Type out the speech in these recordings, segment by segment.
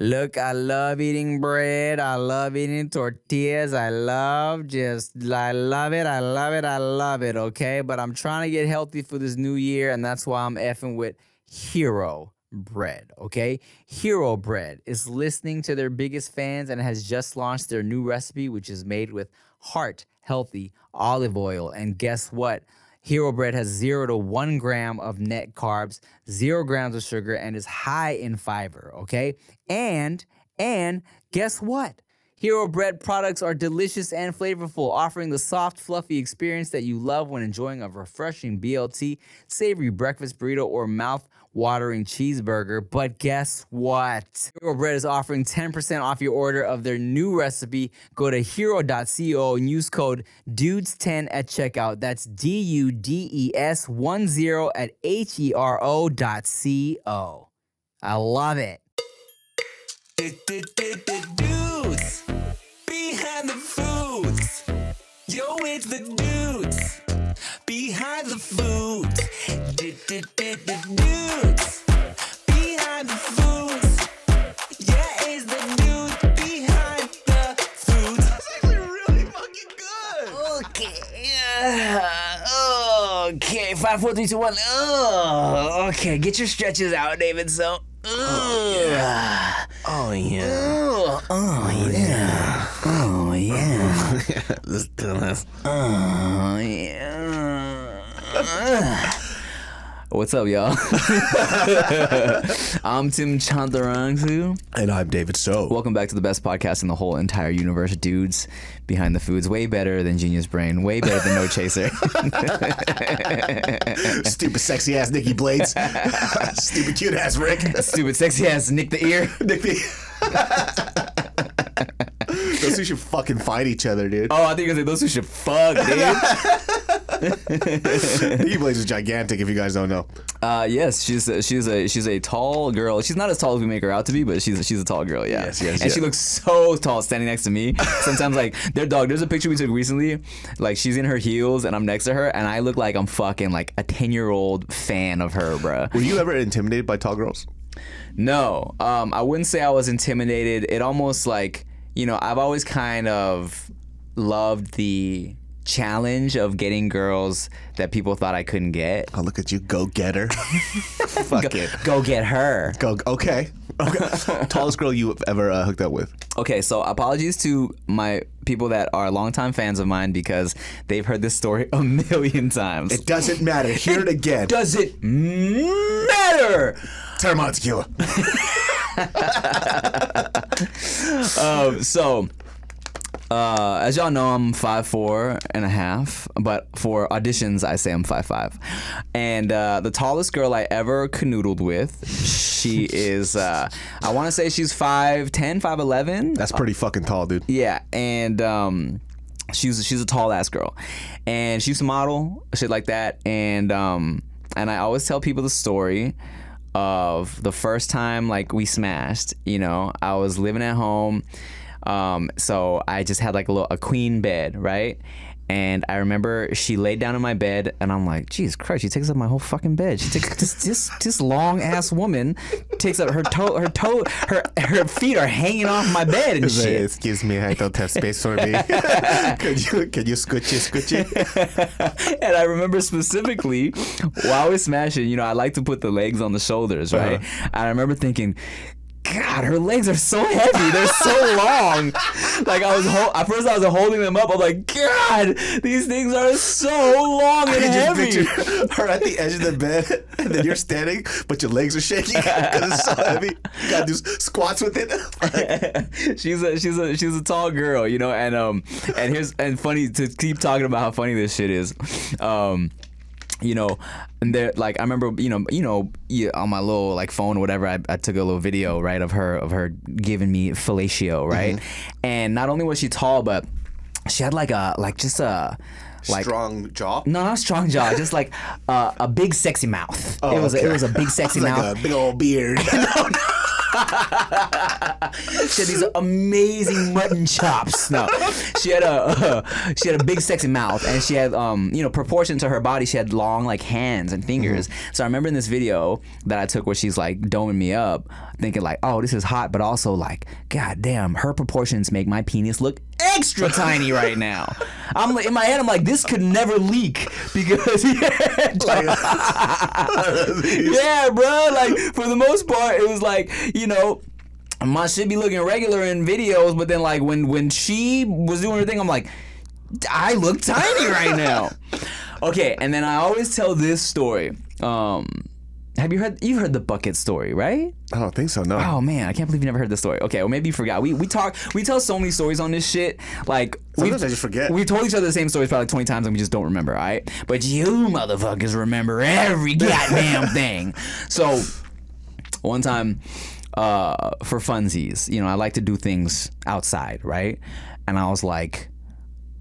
Look, I love eating bread. I love eating tortillas. I love just, I love it. I love it. I love it. Okay. But I'm trying to get healthy for this new year. And that's why I'm effing with Hero Bread. Okay. Hero Bread is listening to their biggest fans and has just launched their new recipe, which is made with heart healthy olive oil. And guess what? Hero Bread has zero to one gram of net carbs, zero grams of sugar, and is high in fiber. Okay, and and guess what? Hero Bread products are delicious and flavorful, offering the soft, fluffy experience that you love when enjoying a refreshing BLT, savory breakfast burrito, or mouth watering cheeseburger. But guess what? Hero Bread is offering 10% off your order of their new recipe. Go to hero.co and use code DUDES10 at checkout. That's D U D E S 1 0 at H E R O dot C O. I love it. Dudes behind the foods. Yo, it's the dudes behind the foods. Okay. Okay. Five, four, three, two, one. Uh, okay. Get your stretches out, David. So. Uh, Oh yeah. uh, oh yeah. Oh yeah. Let's do this. Oh yeah. What's up, y'all? I'm Tim Chantarangsu. And I'm David So. Welcome back to the best podcast in the whole entire universe, dudes. Behind the foods, way better than Genius Brain, way better than No Chaser. Stupid sexy ass Nikki Blades. Stupid cute ass Rick. Stupid sexy ass Nick the Ear. Nikki. Those two should fucking fight each other, dude. Oh, I think gonna say those who should fuck, dude. Nikki Blades is gigantic. If you guys don't know, Uh, yes, she's a, she's a she's a tall girl. She's not as tall as we make her out to be, but she's she's a tall girl. Yeah. Yes, yes, And yeah. she looks so tall standing next to me. Sometimes like their dog. There's a picture we took recently. Like she's in her heels and I'm next to her, and I look like I'm fucking like a ten year old fan of her, bro. were you ever intimidated by tall girls? No, um, I wouldn't say I was intimidated. It almost like you know I've always kind of loved the challenge of getting girls that people thought I couldn't get. Oh, look at you, go getter. Fuck it. Go get her. Go. Okay. Okay. Tallest girl you have ever uh, hooked up with? Okay, so apologies to my people that are longtime fans of mine because they've heard this story a million times. It doesn't matter. Hear it again. Does it matter? Terramont tequila. Um, so, uh, as y'all know, I'm five four and a half, but for auditions, I say I'm five five. And uh, the tallest girl I ever canoodled with, she is, uh, I want to say she's 5'10", 5'11". That's pretty fucking tall, dude. Yeah, and um, she's she's a tall ass girl, and she used to model shit like that, and um, and I always tell people the story of the first time like we smashed. You know, I was living at home, um, so I just had like a little a queen bed, right? And I remember she laid down in my bed, and I'm like, "Jesus Christ!" She takes up my whole fucking bed. She takes this this this long ass woman takes up her toe, her toe, her her feet are hanging off my bed and shit. Excuse me, I don't have space for me. can you can you scooch it, scooch it? and I remember specifically while we're smashing, you know, I like to put the legs on the shoulders, right? Uh-huh. I remember thinking, God, her legs are so heavy. They're so long. like I was, hol- at first I was holding them up. I'm like, God, these things are so long and heavy. her at the edge of the bed, and then you're standing, but your legs are shaking because it's so heavy. You gotta do squats with it. she's a she's a she's a tall girl, you know, and um and here's and funny to keep talking about how funny this shit is. Um you know, and there, like I remember, you know, you know, yeah, on my little like phone or whatever, I, I took a little video, right, of her of her giving me fellatio, right, and not only was she tall, but she had like a like just a like Strong jaw. no, not strong jaw, just like uh, a big sexy mouth. it was a, it was a big sexy like mouth. a big old beard. she had these amazing mutton chops. No, she had a she had a big sexy mouth, and she had um you know proportion to her body. She had long like hands and fingers. So I remember in this video that I took where she's like doming me up, thinking like, oh this is hot, but also like, god damn, her proportions make my penis look extra tiny right now. I'm like, in my head, I'm like, this could never leak because yeah, bro. Like for the most part, it was like you know. My shit be looking regular in videos, but then like when when she was doing her thing, I'm like, I look tiny right now. Okay, and then I always tell this story. Um, have you heard? You've heard the bucket story, right? I don't think so. No. Oh man, I can't believe you never heard the story. Okay, well maybe you forgot. We we talk we tell so many stories on this shit. Like Sometimes we've- I just forget. We told each other the same stories probably like twenty times and we just don't remember. All right, but you motherfuckers remember every goddamn thing. So one time uh, for funsies, you know, I like to do things outside, right? And I was like,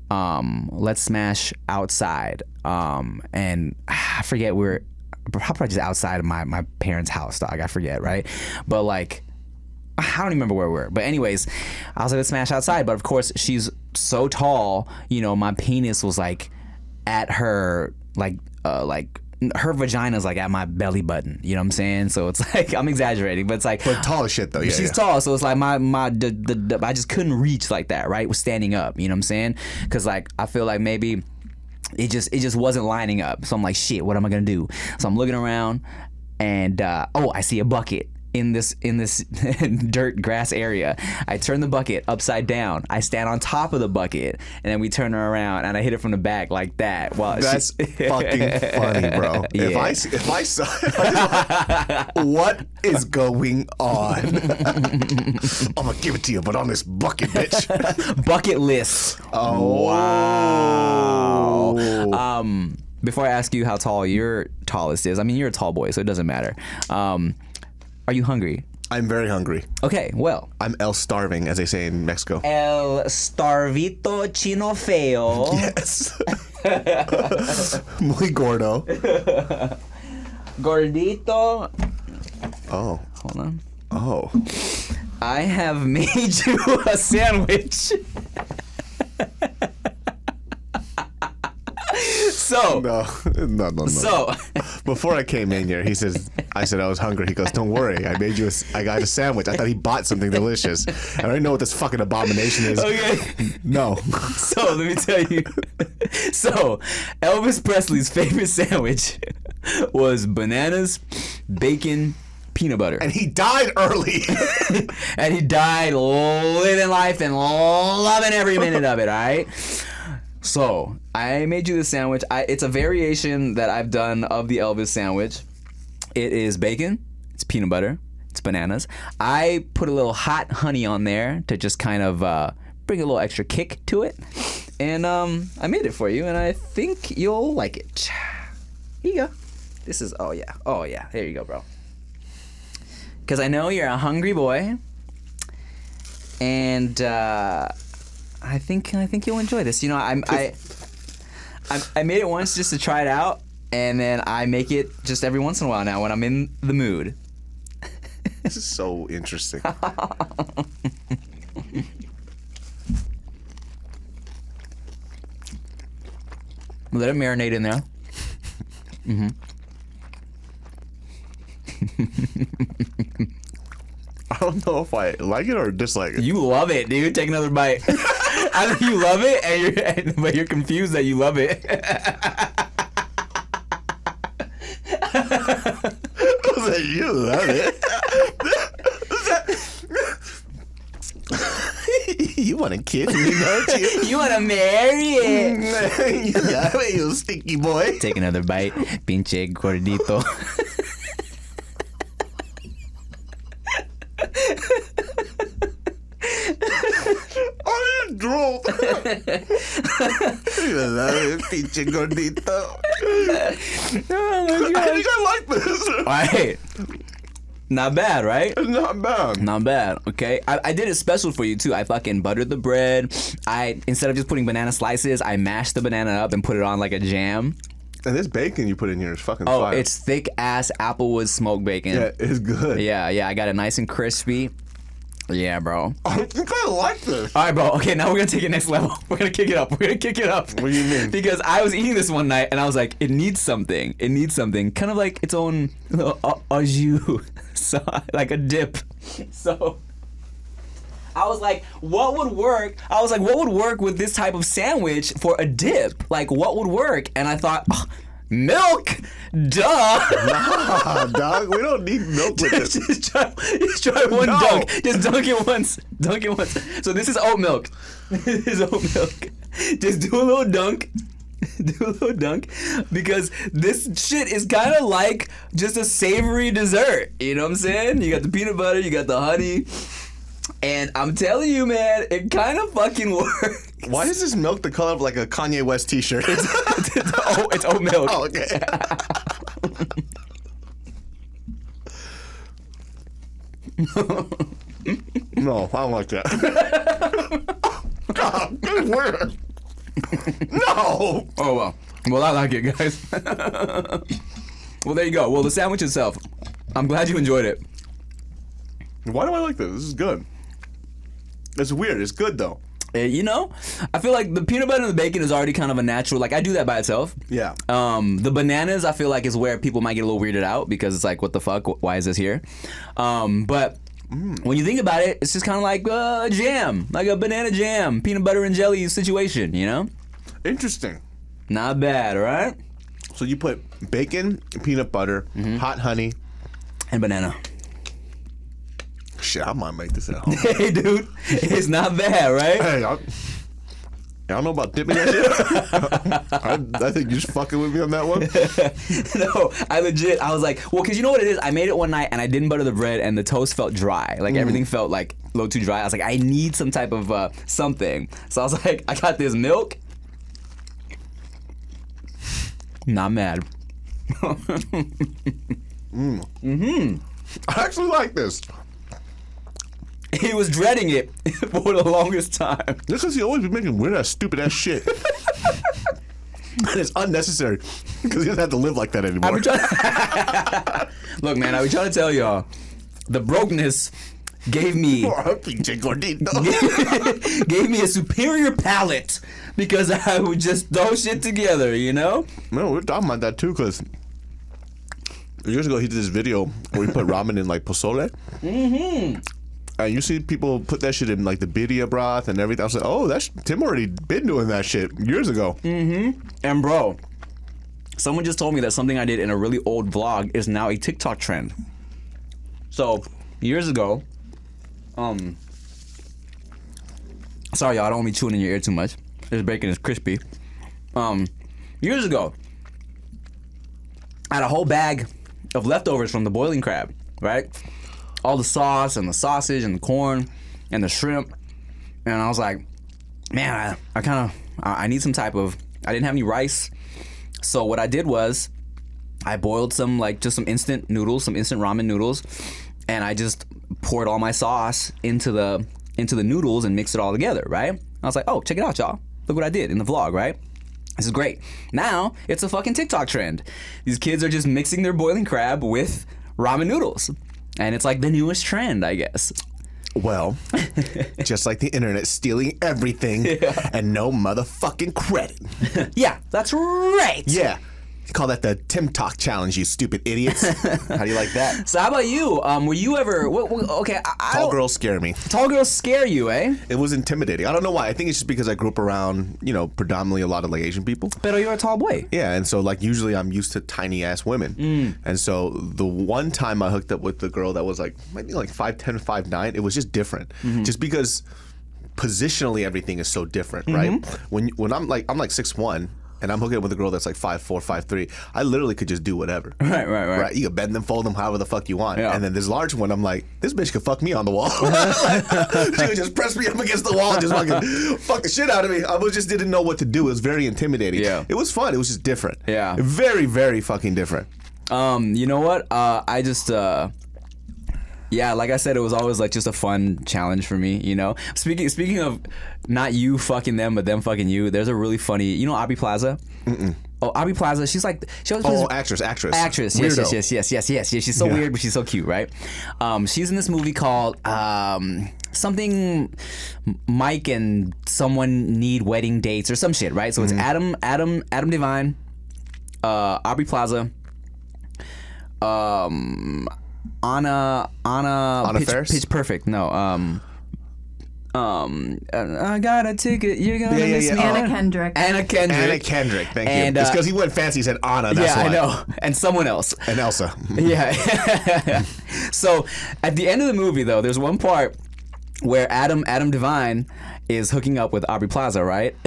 um, let's smash outside. Um, and I forget we're probably just outside of my, my parents' house, dog. I forget, right? But like, I don't even remember where we were. But anyways, I was like, let's smash outside. But of course, she's so tall, you know, my penis was like at her, like, uh, like, her vagina's like at my belly button, you know what I'm saying? So it's like I'm exaggerating, but it's like But tall as shit though. Yeah. she's yeah. tall, so it's like my my the, the, the, I just couldn't reach like that, right? Was standing up, you know what I'm saying? Because like I feel like maybe it just it just wasn't lining up. So I'm like, shit, what am I gonna do? So I'm looking around, and uh, oh, I see a bucket in this in this dirt grass area. I turn the bucket upside down. I stand on top of the bucket, and then we turn her around, and I hit her from the back like that. While That's fucking funny, bro. If Yeah. I if I saw, if I just- what is going on? I'm gonna give it to you, but on this bucket, bitch. bucket list. Oh Wow. Um, before I ask you how tall your tallest is, I mean you're a tall boy, so it doesn't matter. Um, are you hungry? I'm very hungry. Okay, well. I'm el starving, as they say in Mexico. El starvito chino feo. Yes. Muy gordo. Gordito. Oh. Hold on. Oh. I have made you a sandwich. So, No. No. No. No. so, Before I came in here, he says, I said I was hungry. He goes, Don't worry. I made you a, I got a sandwich. I thought he bought something delicious. I already know what this fucking abomination is. okay. No. So let me tell you. So Elvis Presley's favorite sandwich was bananas, bacon, peanut butter, And he died early. and he died living life and loving every minute of it. All right. So I made you the sandwich. I, it's a variation that I've done of the Elvis sandwich. It is bacon. It's peanut butter. It's bananas. I put a little hot honey on there to just kind of uh, bring a little extra kick to it. And um, I made it for you, and I think you'll like it. Here you go. This is oh yeah, oh yeah. There you go, bro. Because I know you're a hungry boy, and uh, I think I think you'll enjoy this. You know, I'm, I, I I made it once just to try it out, and then I make it just every once in a while now when I'm in the mood. this is so interesting. Let it marinate in there. Mm-hmm. I don't know if I like it or dislike it. You love it, dude. Take another bite. I think you love it, and you're and, but you're confused that you love it. you love it. you want to kiss me, don't you? you want to marry it? you love it, you stinky boy. Take another bite, pinche gordito. Oh, you drool. you love it, pinche gordito. oh my I think I like this. All right. Not bad, right? Not bad. Not bad. Okay, I, I did it special for you too. I fucking buttered the bread. I instead of just putting banana slices, I mashed the banana up and put it on like a jam. And this bacon you put in here is fucking Oh, fire. it's thick ass applewood smoked bacon. yeah, it's good. yeah, yeah. I got it nice and crispy. Yeah, bro. I think I like this. All right, bro. Okay, now we're gonna take it next level. We're gonna kick it up. We're gonna kick it up. What do you mean? Because I was eating this one night and I was like, it needs something. It needs something, kind of like its own little au au jus, so like a dip. So I was like, what would work? I was like, what would work with this type of sandwich for a dip? Like, what would work? And I thought, oh, milk. Duh. Ah, dog, we don't need milk with this. just try, just try one No. dunk. Just dunk it once. Dunk it once. So this is oat milk. this is oat milk. Just do a little dunk. Do a little dunk because this shit is kind of like just a savory dessert. You know what I'm saying? You got the peanut butter, you got the honey, and I'm telling you, man, it kind of fucking works. Why is this milk the color of like a Kanye West T-shirt? it's, oat, oh, it's oat milk. oh, okay. no, I don't like that. God, good word. No. Oh well. Well, I like it, guys. well, there you go. Well, the sandwich itself. I'm glad you enjoyed it. Why do I like this? This is good. It's weird. It's good though. Uh, you know, I feel like the peanut butter and the bacon is already kind of a natural. Like I do that by itself. Yeah. Um, the bananas, I feel like, is where people might get a little weirded out because it's like, what the fuck? Why is this here? Um, but when you think about it, it's just kind of like uh, a jam, like a banana jam, peanut butter and jelly situation. You know, Interesting. not bad, right? So you put bacon, peanut butter, Mm-hmm. hot honey. And banana. Shit, I might make this at home. hey, dude, it's not bad, right? hey, I, I don't know about dipping that shit. I, I think you're just fucking with me on that one. no, I legit, I was like, well, because you know what it is? I made it one night and I didn't butter the bread and the toast felt dry. Like everything felt like a little too dry. I was like, I need some type of uh, something. So I was like, I got this milk. Not mad. mm. hmm I actually like this. He was dreading it for the longest time. This because he always be making weird ass, stupid ass shit. and it's unnecessary because he doesn't have to live like that anymore. Look, man, I was trying to tell y'all, the brokenness gave me gave me a superior palate because I would just throw shit together, you know? No, we're talking about that too because years ago he did this video where he put ramen in like pozole. Mm-hmm. And you see people put that shit in like the birria broth and everything. I was like, oh, that's Tim already been doing that shit years ago. Mm-hmm. And bro, someone just told me that something I did in a really old vlog is now a TikTok trend. So, years ago, um Sorry y'all, I don't want me chewing in your ear too much. This bacon is crispy. Um years ago, I had a whole bag of leftovers from the boiling crab, right? All the sauce and the sausage and the corn and the shrimp. And I was like, man, I, I kind of I I need some type of. I didn't have any rice, so what I did was I boiled some like just some instant noodles, some instant ramen noodles, and I just poured all my sauce into the into the noodles and mixed it all together. Right? I was like, oh, check it out, y'all. Look what I did in the vlog. Right? This is great. Now it's a fucking TikTok trend. These kids are just mixing their boiling crab with ramen noodles. And it's like the newest trend, I guess. Well, just like the internet stealing everything and no motherfucking credit. Yeah, that's right. Yeah. Call that the Tim Talk Challenge, you stupid idiots. How do you like that? So how about you? Um, were you ever? What, what, okay, I, I Tall girls scare me. Tall girls scare you, eh? It was intimidating. I don't know why. I think it's just because I grew up around, you know, predominantly a lot of like Asian people. Pero you're a tall boy. Yeah, and so like usually I'm used to tiny ass women. And so the one time I hooked up with the girl that was like maybe like 5'10, 5'9, it was just different. Just because positionally everything is so different, right? When when I'm like I'm like 6'1 and I'm hooking up with a girl that's like five four, five three, I literally could just do whatever. Right, right, right. Right, you can bend them, fold them, however the fuck you want. Yeah. And then this large one, I'm like, this bitch could fuck me on the wall. she would just press me up against the wall, and just fucking fuck the shit out of me. I was just didn't know what to do. It was very intimidating. Yeah. it was fun. It was just different. Yeah. very, very fucking different. Um, you know what? Uh, I just uh, yeah, like I said, it was always like just a fun challenge for me. You know, speaking speaking of not you fucking them, but them fucking you. There's a really funny, you know, Abbey Plaza. Oh, Aubrey Plaza. She's like she always Oh, actress, actress, actress. Yes, yes, yes, yes, yes, yes, yes. She's so Yeah. weird, but she's so cute, right? Um, she's in this movie called um, something. Mike and someone need wedding dates or some shit, right? So Mm-hmm. it's Adam, Adam, Adam Devine, uh, Aubrey Plaza, um, Anna, Anna, Anna Pitch, Faris? Pitch Perfect. No, um. Um, uh, I got a ticket. You're gonna Yeah, yeah, miss yeah. me. Anna Anna Kendrick. Anna Kendrick. Anna Kendrick. Thank And, you. It's uh, because he went fancy. He said Anna. That's yeah, why. I know. And someone else. And Elsa. Yeah. so at the end of the movie, though, there's one part where Adam Adam Devine is hooking up with Aubrey Plaza, right?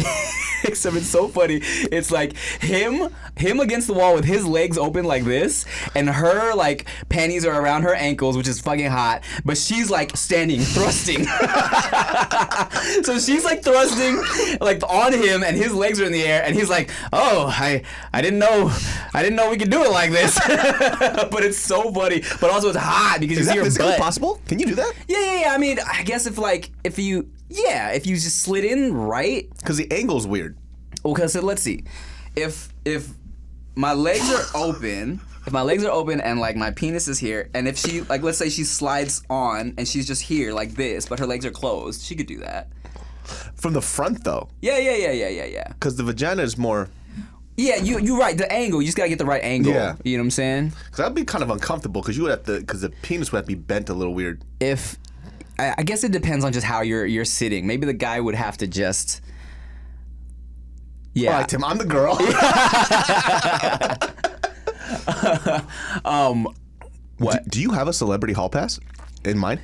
Except it's so funny. It's like him him against the wall with his legs open like this, and her like panties are around her ankles, which is fucking hot. But she's like standing, thrusting. so she's like thrusting like on him, and his legs are in the air, and he's like, "Oh, I I didn't know, I didn't know we could do it like this." but it's so funny. But also it's hot because Is you that see her butt. possible? Can you do that? Yeah, yeah, yeah. I mean, I guess if like if you yeah, if you just slid in right. Because the angle's weird. Okay, so uh, let's see. If if my legs are open, if my legs are open and like my penis is here, and if she like let's say she slides on and she's just here like this, but her legs are closed, she could do that. From the front though, Yeah, yeah, yeah, yeah, yeah, yeah. because the vagina is more. Yeah, you you're right. The angle, you just gotta get the right angle. Yeah. You know what I'm saying? Because that'd be kind of uncomfortable. Because you would have to. Because the penis would have to be bent a little weird. If I, I guess it depends on just how you're you're sitting. Maybe the guy would have to just. Yeah. All right, Tim. I'm the girl. um. What? Do, do you have a celebrity hall pass in mind?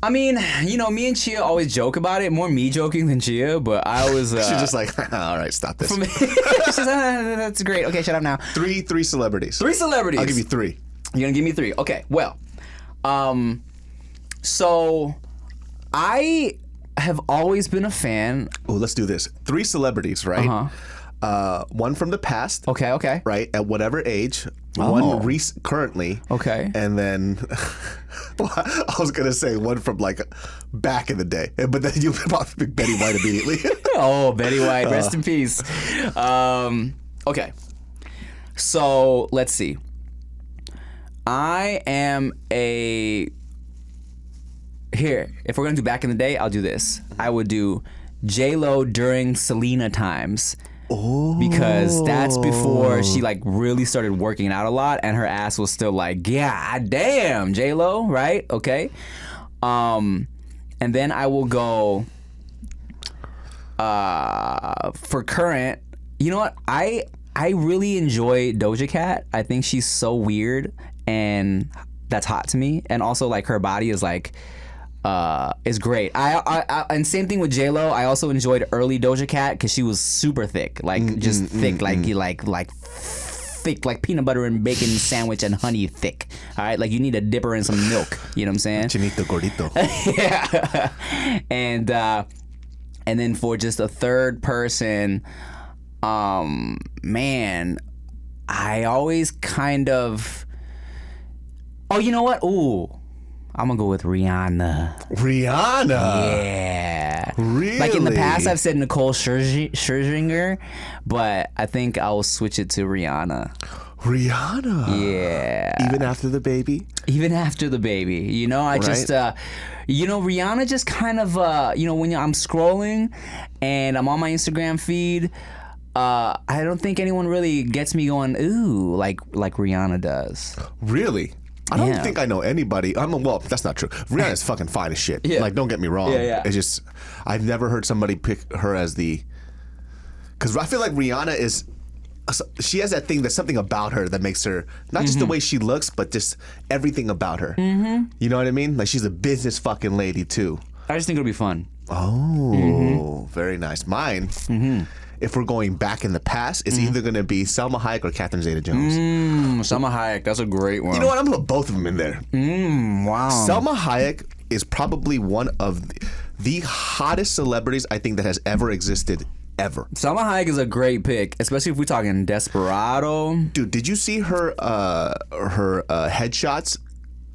I mean, you know, me and Chia always joke about it. More me joking than Chia, but I always. Uh, She's just like, all right, stop this. She's like, "Ah, that's great. Okay, shut up now. Three, three celebrities. Three celebrities. I'll give you three. You're gonna give me three. Okay. Well, um, so I have always been a fan. Oh, let's do this. Three celebrities, right? Uh-huh. Uh, one from the past. Okay. Okay. Right at whatever age. Oh. One rec- currently. Okay. And then I was gonna say one from like back in the day, but then you pick Betty White immediately. Oh, Betty White, Uh. rest in peace. Um, okay. So let's see. I am a. Here, if we're gonna do back in the day, I'll do this. I would do J Lo during Selena times. Because that's before she like really started working out a lot, and her ass was still like, yeah, damn, J Lo, right? Okay. Um, and then I will go uh, for current, you know what? I I really enjoy Doja Cat. I think she's so weird and that's hot to me. And also like her body is like uh is great. I, I, I and same thing with J Lo. I also enjoyed early Doja Cat because she was super thick, like just thick, like you like like thick, like peanut butter and bacon sandwich and honey thick. All right, like you need a dip her in some milk. You know what I'm saying? Chinito gordito. yeah. and uh and then for just a third person, um man, I always kind of Oh, you know what? Ooh. I'm gonna go with Rihanna. Rihanna. Yeah. Really? Like in the past, I've said Nicole Scherzi- Scherzinger, but I think I'll switch it to Rihanna. Rihanna. Yeah. Even after the baby. even after the baby you know i just uh you know rihanna just kind of uh you know when i'm scrolling and i'm on my instagram feed uh i don't think anyone really gets me going ooh like like rihanna does Really? I don't Yeah. think I know anybody. I'm well. That's not true. Rihanna's fucking fine as shit. Yeah. Like, don't get me wrong. Yeah, yeah. It's just I've never heard somebody pick her as the. Because I feel like Rihanna is. She has that thing. There's something about her that makes her not just the Mm-hmm. way she looks, but just everything about her. Mm-hmm. You know what I mean? Like she's a business fucking lady too. i just think it'll be fun Oh, Mm-hmm. very nice. Mine. If we're going back in the past, it's either going to be Salma Hayek or Catherine Zeta-Jones. mm, Salma hayek that's a great one You know what? I'm gonna put both of them in there. Mm, wow Salma Hayek is probably one of the, the hottest celebrities I think that has ever existed ever. Salma Hayek is a great pick especially if we're talking desperado Dude, did you see her uh, her uh, headshots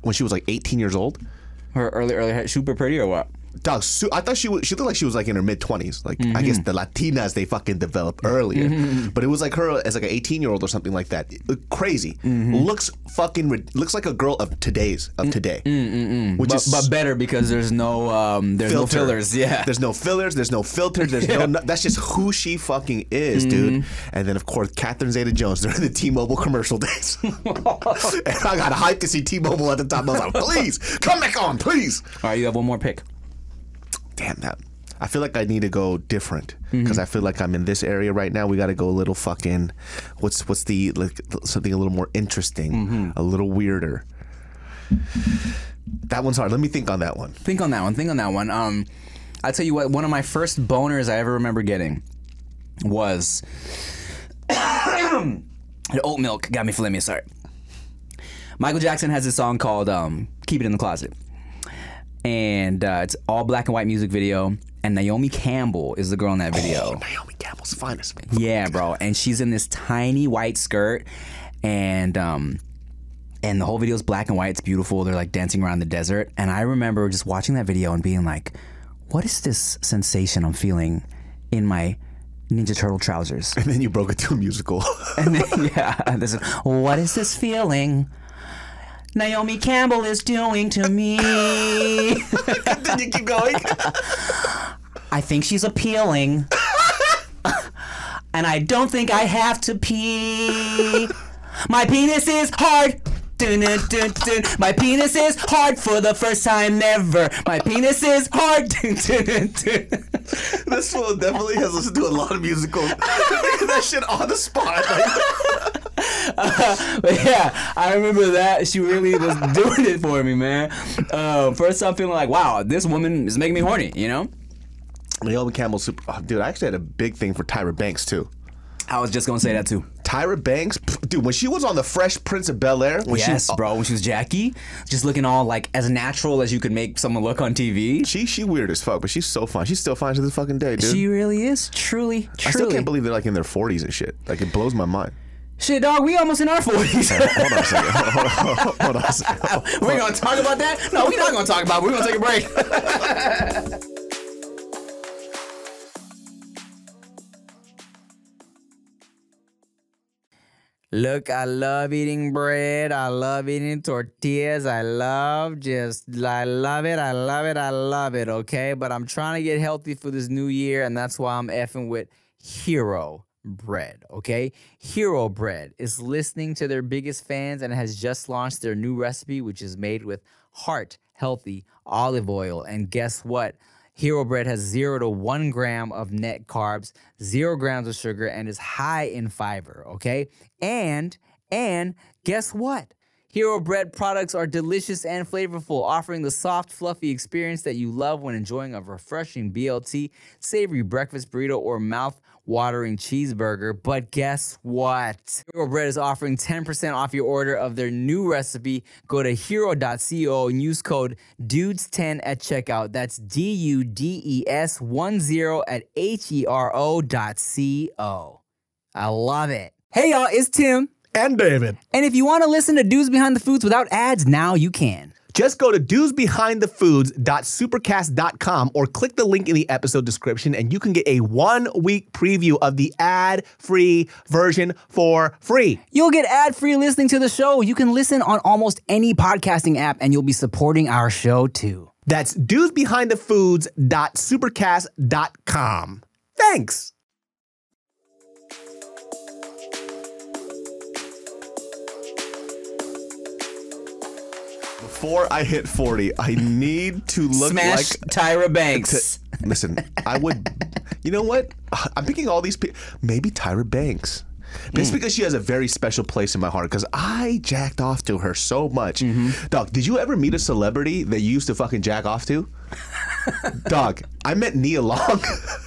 when she was like 18 years old? her early early super pretty or what dog. Su- I thought she was. She looked like she was like in her mid twenties. Like I guess Mm-hmm. the Latinas they fucking develop earlier, but it was like her as like an eighteen year old or something like that. It- crazy. Mm-hmm. Looks fucking. Looks like a girl of today's of today, which Mm, but, is but better because there's no um, there's filter. no fillers. Yeah. There's no fillers. There's no filters. There's no, no. That's just who she fucking is, dude. Mm-hmm. And then of course Catherine Zeta-Jones during the T-Mobile commercial days. and I got hyped to see T-Mobile at the top. I was like, please come back on, please. All right, you have one more pick. Damn that. I feel like I need to go different because I feel like I'm in this area right now. We got to go a little fucking. What's what's the like something a little more interesting, a little weirder. That one's hard. Let me think on that one. Think on that one. Think on that one. Um, I tell you what. One of my first boners I ever remember getting was oat milk. Got me flimmy. Sorry. Michael Jackson has this song called um, "Keep It in the Closet," and uh, it's all black and white music video. And Naomi Campbell is the girl in that video. Naomi Campbell's finest. Yeah, bro. And she's in this tiny white skirt and um and the whole video is black and white. It's beautiful. They're like dancing around the desert. And I remember just watching that video and being like, what is this sensation I'm feeling in my Ninja Turtle trousers? And then you broke it to a musical. And then, yeah, this is, what is this feeling? Naomi Campbell is doing to me. then you keep going. I think she's appealing. and I don't think I have to pee. My penis is hard. Dun, dun, dun, dun. My penis is hard for the first time ever. My penis is hard. Dun, dun, dun, dun. this fool definitely has listened to a lot of musicals. that shit on the spot. Like, But yeah, I remember that. She really was doing it for me, man. Uh, first time feeling like, wow, this woman is making me horny, you know? Naomi Campbell, super, oh, dude. I actually had a big thing for Tyra Banks too. I was just gonna say that too. Tyra Banks, dude, when she was on the Fresh Prince of Bel Air, when yes, she, bro. When she was Jackie, just looking all like as natural as you could make someone look on TV. she she weird as fuck, but she's so fine. She's still fine to this fucking day, dude. She really is truly, truly. I still can't believe they're like in their forties and shit. Like it blows my mind. Shit, dog. We almost in our forties. Hold on a second. Hold on, hold on, hold on a second. We're gonna talk about that? No, we're not gonna talk about. it. We're gonna take a break. Look, I love eating bread. I love eating tortillas. I love just, I love it. I love it. I love it. Okay. But I'm trying to get healthy for this new year. And that's why I'm effing with Hero Bread. Okay. Hero Bread is listening to their biggest fans and has just launched their new recipe, which is made with heart healthy olive oil. And guess what? Hero bread has zero to one gram of net carbs, zero grams of sugar, and is high in fiber. Okay, and and guess what? Hero bread products are delicious and flavorful, offering the soft, fluffy experience that you love when enjoying a refreshing BLT, savory breakfast burrito, or mouth watering cheeseburger. But guess what? Hero Bread is offering 10% off your order of their new recipe. Go to hero.co and use code DUDES10 at checkout. That's D U D E S 1 0 at H E R O dot C O. I love it. Hey y'all, it's Tim. And David. And if you want to listen to Dudes Behind the Foods without ads, now you can. Just go to dudesbehindthefoods.supercast.com or click the link in the episode description and you can get a one week preview of the ad free version for free. You'll get ad free listening to the show. You can listen on almost any podcasting app, and you'll be supporting our show too. That's dudesbehindthefoods.supercast.com. Thanks. Before I hit 40, I need to look Smash like Tyra Banks. Listen, I would. You know what? I'm picking all these people. Maybe Tyra Banks. But It's because she has a very special place in my heart because I jacked off to her so much. Dog, did you ever meet a celebrity that you used to fucking jack off to? Dog, I met Nia Long.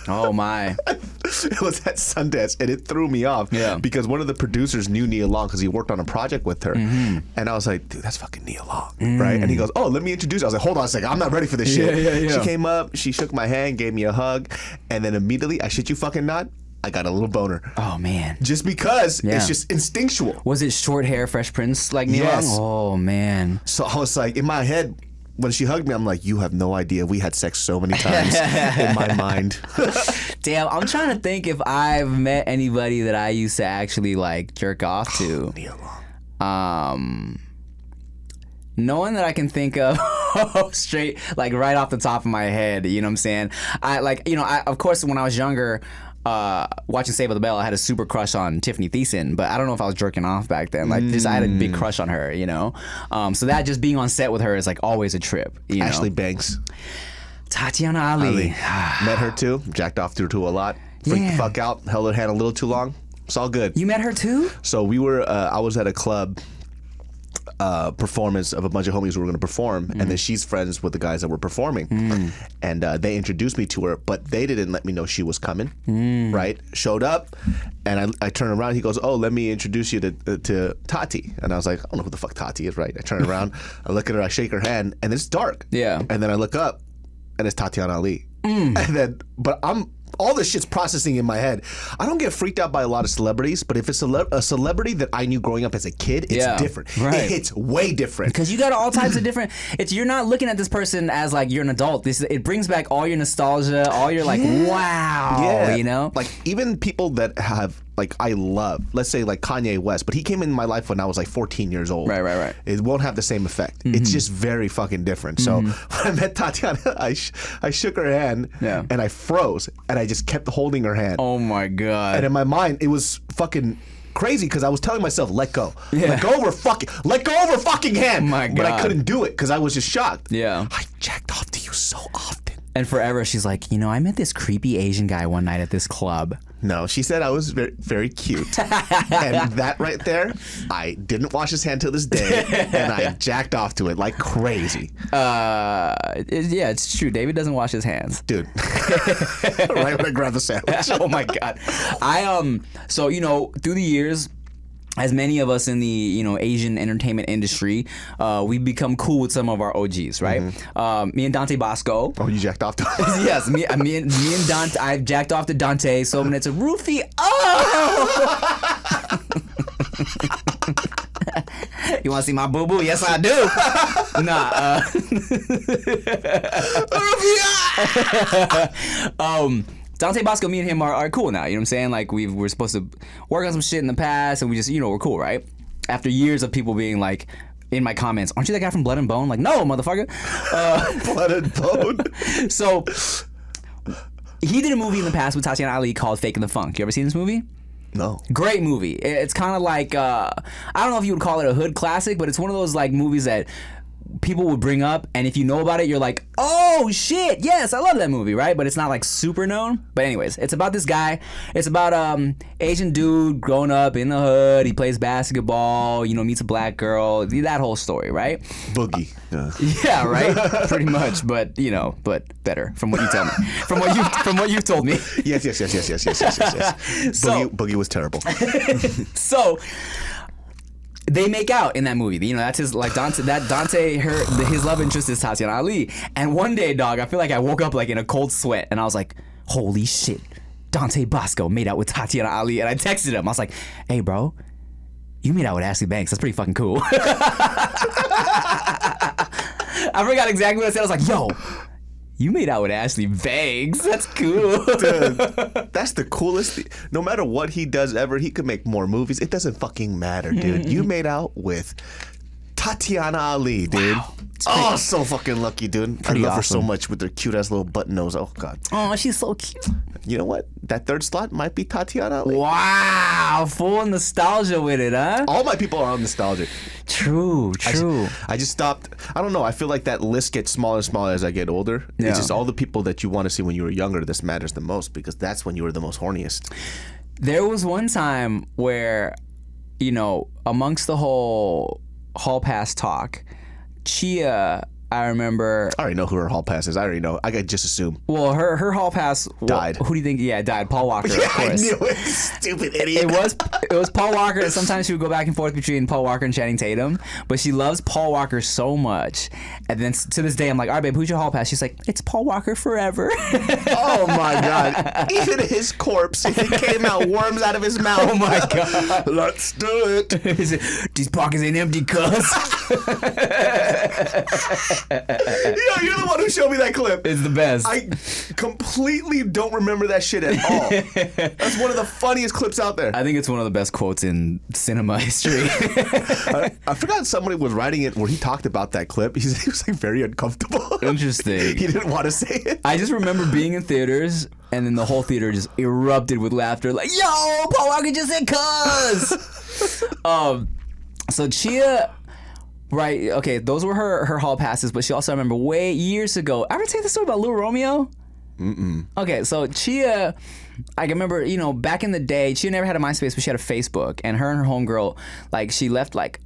oh my. it was at Sundance and it threw me off. Yeah. Because one of the producers knew Nia Long because he worked on a project with her. Mm-hmm. And I was like, dude, that's fucking Nia Long. Right? And he goes, oh, let me introduce you. I was like, hold on a second. I'm not ready for this shit. Mm. Yeah, yeah, yeah. She came up, she shook my hand, gave me a hug. And then immediately, I shit you fucking not, I got a little boner. Oh man. Just because Yeah. it's just instinctual. Was it short hair, Fresh Prince like Nia? Yes. Oh man. So I was like, in my head, when she hugged me, I'm like, you have no idea. We had sex so many times in my mind. Damn, I'm trying to think if I've met anybody that I used to actually like jerk off to. Nia Um, no one that I can think of straight, like right off the top of my head. You know what I'm saying? I like, you know, I, of course, when I was younger, uh, watching Save the Bell, I had a super crush on Tiffany Thiessen, but I don't know if I was jerking off back then. Like, just I had a big crush on her, you know. Um, so that just being on set with her is like always a trip. You know? Ashley Banks. Tatiana Ali. Met her too. Jacked off through to a lot. Freaked Yeah. the fuck out. Held her hand a little too long. It's all good. You met her too? So we were. Uh, I was at a club. Uh, performance of a bunch of homies who were going to perform, and then she's friends with the guys that were performing, and uh, they introduced me to her, but they didn't let me know she was coming. Right? Showed up, and I, I turn around. He goes, "Oh, let me introduce you to uh, to Tati," and I was like, "I don't know who the fuck Tati is." Right? I turn around, I look at her, I shake her hand, and it's dark. Yeah. And then I look up, and it's Tatiana Ali. And then, but I'm all this shit's processing in my head. I don't get freaked out by a lot of celebrities, but if it's a, a celebrity that I knew growing up as a kid, it's Yeah, different. right. It hits way different. Because you got all types of different. It's you're not looking at this person as like you're an adult. This it brings back all your nostalgia, all your like wow, you know. like even people that have like I love, let's say like Kanye West, but he came in my life when I was like 14 years old. Right, right, right. It won't have the same effect. Mm-hmm. It's just very fucking different. So when I met Tatiana, I sh- I shook her hand Yeah. and I froze and I just kept holding her hand. oh my god. And in my mind, it was fucking crazy because I was telling myself, "Let go, Yeah. let go of her fucking, let go of her fucking hand." Oh My god. But I couldn't do it because I was just shocked. Yeah. I jacked off to you so often. And forever, she's like, you know, I met this creepy Asian guy one night at this club. No, she said I was very, very cute, and that right there, I didn't wash his hand till this day, and I jacked off to it like crazy, Uh, it- yeah, it's true. David doesn't wash his hands. dude. right when I grabbed the sandwich. oh my god. I um. So you know, through the years. As many of us in the you know Asian entertainment industry, uh, we've become cool with some of our OGs, right? Um, me and Dante Basco, Oh, you jacked off to yes, me, uh, me, and, me and Dante. I've jacked off to Dante so when It's a roofie. Oh. you want to see my boo boo? Yes, I do. nah. Uh, um. Dante Basco, me and him are, are cool now. You know what I'm saying? Like we we're supposed to work on some shit in the past, and we just you know we're cool, right? After years of people being like. In my comments, aren't you that guy from Blood and Bone? Like, no, motherfucker. blood and bone. So he did a movie in the past with Tatiana Ali called Fakin' da Funk. You ever seen this movie? No. Great movie. It's kind of like uh, I don't know if you would call it a hood classic, but it's one of those like movies that people would bring up, and if you know about it, you're like, oh shit, yes, I love that movie, right? But it's not like super known. But anyways, it's about this guy. It's about um Asian dude growing up in the hood. He plays basketball. You know, meets a black girl. That whole story, right? Boogie. Uh, yeah, right. Pretty much, but you know, but better from what you tell me. From what you from what you told me. Yes, yes, yes, yes, yes, yes, yes, yes. yes. Boogie, so, Boogie was terrible. so they make out in that movie. You know, that's his like Dante. That Dante, her his love interest is Tatiana Ali. And one day, dog, I feel like I woke up like in a cold sweat, and I was like, "Holy shit!" Dante Basco made out with Tatiana Ali, and I texted him. I was like, "Hey, bro." You made out with Ashley Banks. That's pretty fucking cool. I forgot exactly what I said. I was like, yo, you made out with Ashley Banks. That's cool. Dude, that's the coolest thing. No matter what he does ever, he could make more movies. It doesn't fucking matter, dude. you made out with Tatiana Ali, dude. Oh, so fucking lucky, dude. Pretty I love her so much with her cute ass little button nose. Oh god. oh, she's so cute. You know what? That third slot might be Tatiana Ali. Wow, full nostalgia with it, huh? All my people are on nostalgic. True, I just- true. I just stopped. I don't know. I feel like that list gets smaller and smaller as I get older. Yeah. It's just all the people that you want to see when you were younger. This matters the most because that's when you were the most horniest. There was one time where, you know, amongst the whole hall pass talk, Chia, I remember. I already know who her hall pass is. I already know. I could just assume. Well, her her hall pass well, Died. Who do you think? Yeah, died. Paul Walker, of Yeah, I course. knew it. Stupid idiot. It was it was Paul Walker. and Sometimes she would go back and forth between Paul Walker and Channing Tatum, but she loves Paul Walker so much. And then to this day, I'm like, all right, babe, who's your hall pass? She's like, it's Paul Walker forever. Oh my god! Even his corpse, if it came out worms out of his mouth. Oh my God. Let's do it. These pockets ain't empty, cuz. Yo, you're the one who showed me that clip. It's the best. I completely don't remember that shit at all. That's one of the funniest clips out there. I think it's one of the best quotes in cinema history. I, I forgot somebody was writing it where he talked about that clip. He's, he was like very uncomfortable. Interesting. he didn't want to say it. I just remember being in theaters and then the whole theater just erupted with laughter, like, yo, Paul Walker just said cuz. um, so Chia, right, okay, those were her, her hall passes, but she also, I remember way years ago, I ever tell you the story about Lil Romeo? Mm-mm. Okay, so Chia, I remember, you know, back in the day, Chia never had a MySpace, but she had a Facebook, and her and her homegirl, like, she left, like,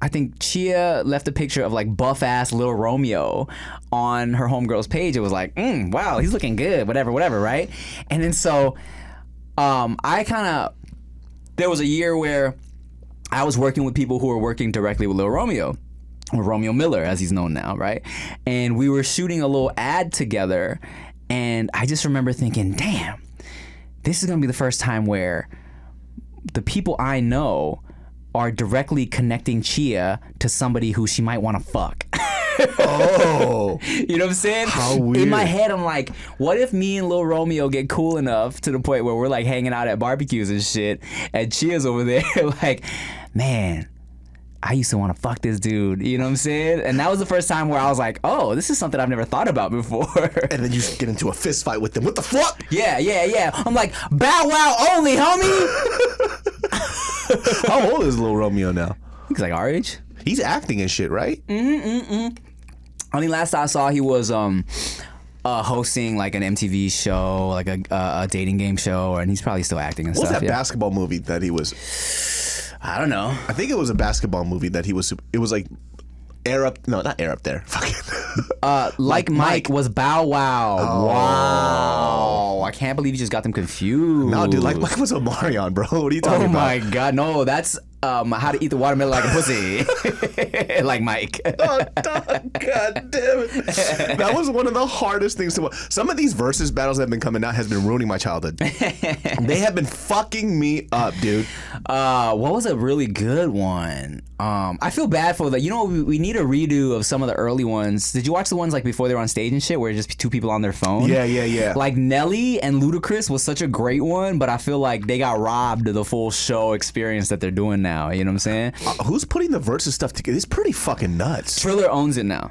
I think Chia left a picture of like buff ass little Romeo on her homegirl's page. It was like, mm, wow, he's looking good, whatever, whatever, right? And then so um, I kind of, there was a year where I was working with people who were working directly with Lil Romeo, Romeo Miller, as he's known now, right? And we were shooting a little ad together, and I just remember thinking, damn, this is gonna be the first time where the people I know are directly connecting Chia to somebody who she might want to fuck. Oh, you know what I'm saying? How weird. In my head, I'm like, what if me and Lil Romeo get cool enough to the point where we're like hanging out at barbecues and shit, and Chia's over there like, man. I used to want to fuck this dude, you know what I'm saying? And that was the first time where I was like, oh, this is something I've never thought about before. and then you get into a fist fight with them. What the fuck? yeah, yeah, yeah. I'm like, bow wow only, homie. How old is little Romeo now? He's like our age. He's acting and shit, right? Mm mm mm. I mean, last I saw, he was um, uh, hosting like an MTV show, like a, uh, a dating game show, and he's probably still acting and stuff. What was that yeah. basketball movie that he was? I don't know. I think it was a basketball movie that he was. It was like air up. No, not air up there. Fucking. Uh, like, Mike, Mike. Oh. was Bow Wow. Wow. I can't believe you just got them confused. no, dude. Like Mike was Omarion, bro. What are you talking Oh about? my god, no, that's um, how to eat the watermelon like a pussy. like Mike. Oh, God damn it. That was one of the hardest things to watch. Some of these Verzuz battles that have been coming out has been ruining my childhood. they have been fucking me up, dude. Uh, what was a really good one? Um, I feel bad for the. You know, we, we need a redo of some of the early ones. Did you watch the ones like before they were on stage and shit, where it's just two people on their phone? Yeah, yeah, yeah. Like Nelly and Ludacris was such a great one, but I feel like they got robbed of the full show experience that they're doing now. You know what I'm saying? Uh, who's putting the Verzuz stuff together? It's pretty fucking nuts. Triller owns it now.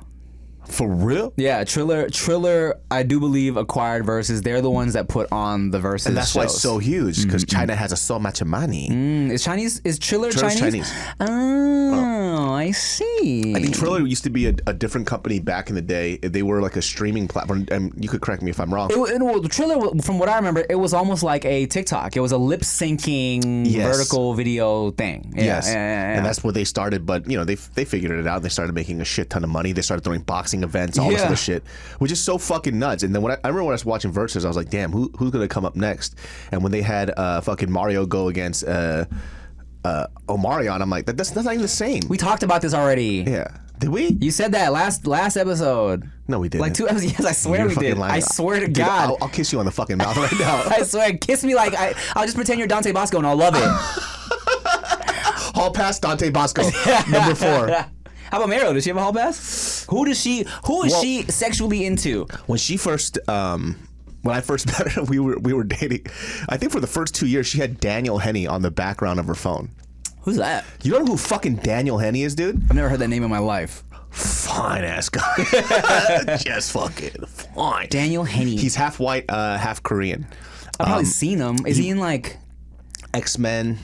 For real? Yeah, Triller, Triller, I do believe acquired Verzuz. They're the ones that put on the Verzuz. And that's why it's so huge because China has a so much money. Mm, is Chinese? Is Triller Triller's Chinese? Chinese. Oh, I see. I think Triller used to be a, a different company back in the day. They were like a streaming platform. And you could correct me if I'm wrong. It, it, well, the Triller, from what I remember, it was almost like a TikTok. It was a lip syncing Yes. vertical video thing. Yeah, yes, yeah, yeah. and that's where they started. But you know, they they figured it out. They started making a shit ton of money. They started throwing boxing events, all this other shit, which is so fucking nuts. And then when I, I remember when I was watching Verzuz, I was like, damn, who who's gonna come up next? And when they had uh, fucking Mario go against uh, uh, Omarion, I'm like, that, that's, that's not even the same. we talked about this already. yeah, did we? You said that last last episode. No, we didn't. Like two episodes. Yes, I swear You're we fucking did. lying. I swear to Dude, God. I'll, I'll kiss you on the fucking mouth right now. I swear, kiss me like I, I'll just pretend you're Dante Basco and I'll love it. Hall pass Dante Basco, number four. How about Mariel? Does she have a hall pass? Who does she? Who is Well- she sexually into? when she first um when I first met her, we were we were dating. I think for the first two years, she had Daniel Henney on the background of her phone. Who's that? You know who fucking Daniel Henney is, dude? I've never heard that name in my life. Fine ass guy, just fucking fine. Daniel Henney. He's half white, uh, half Korean. I've probably seen him. Is he in like? X Men.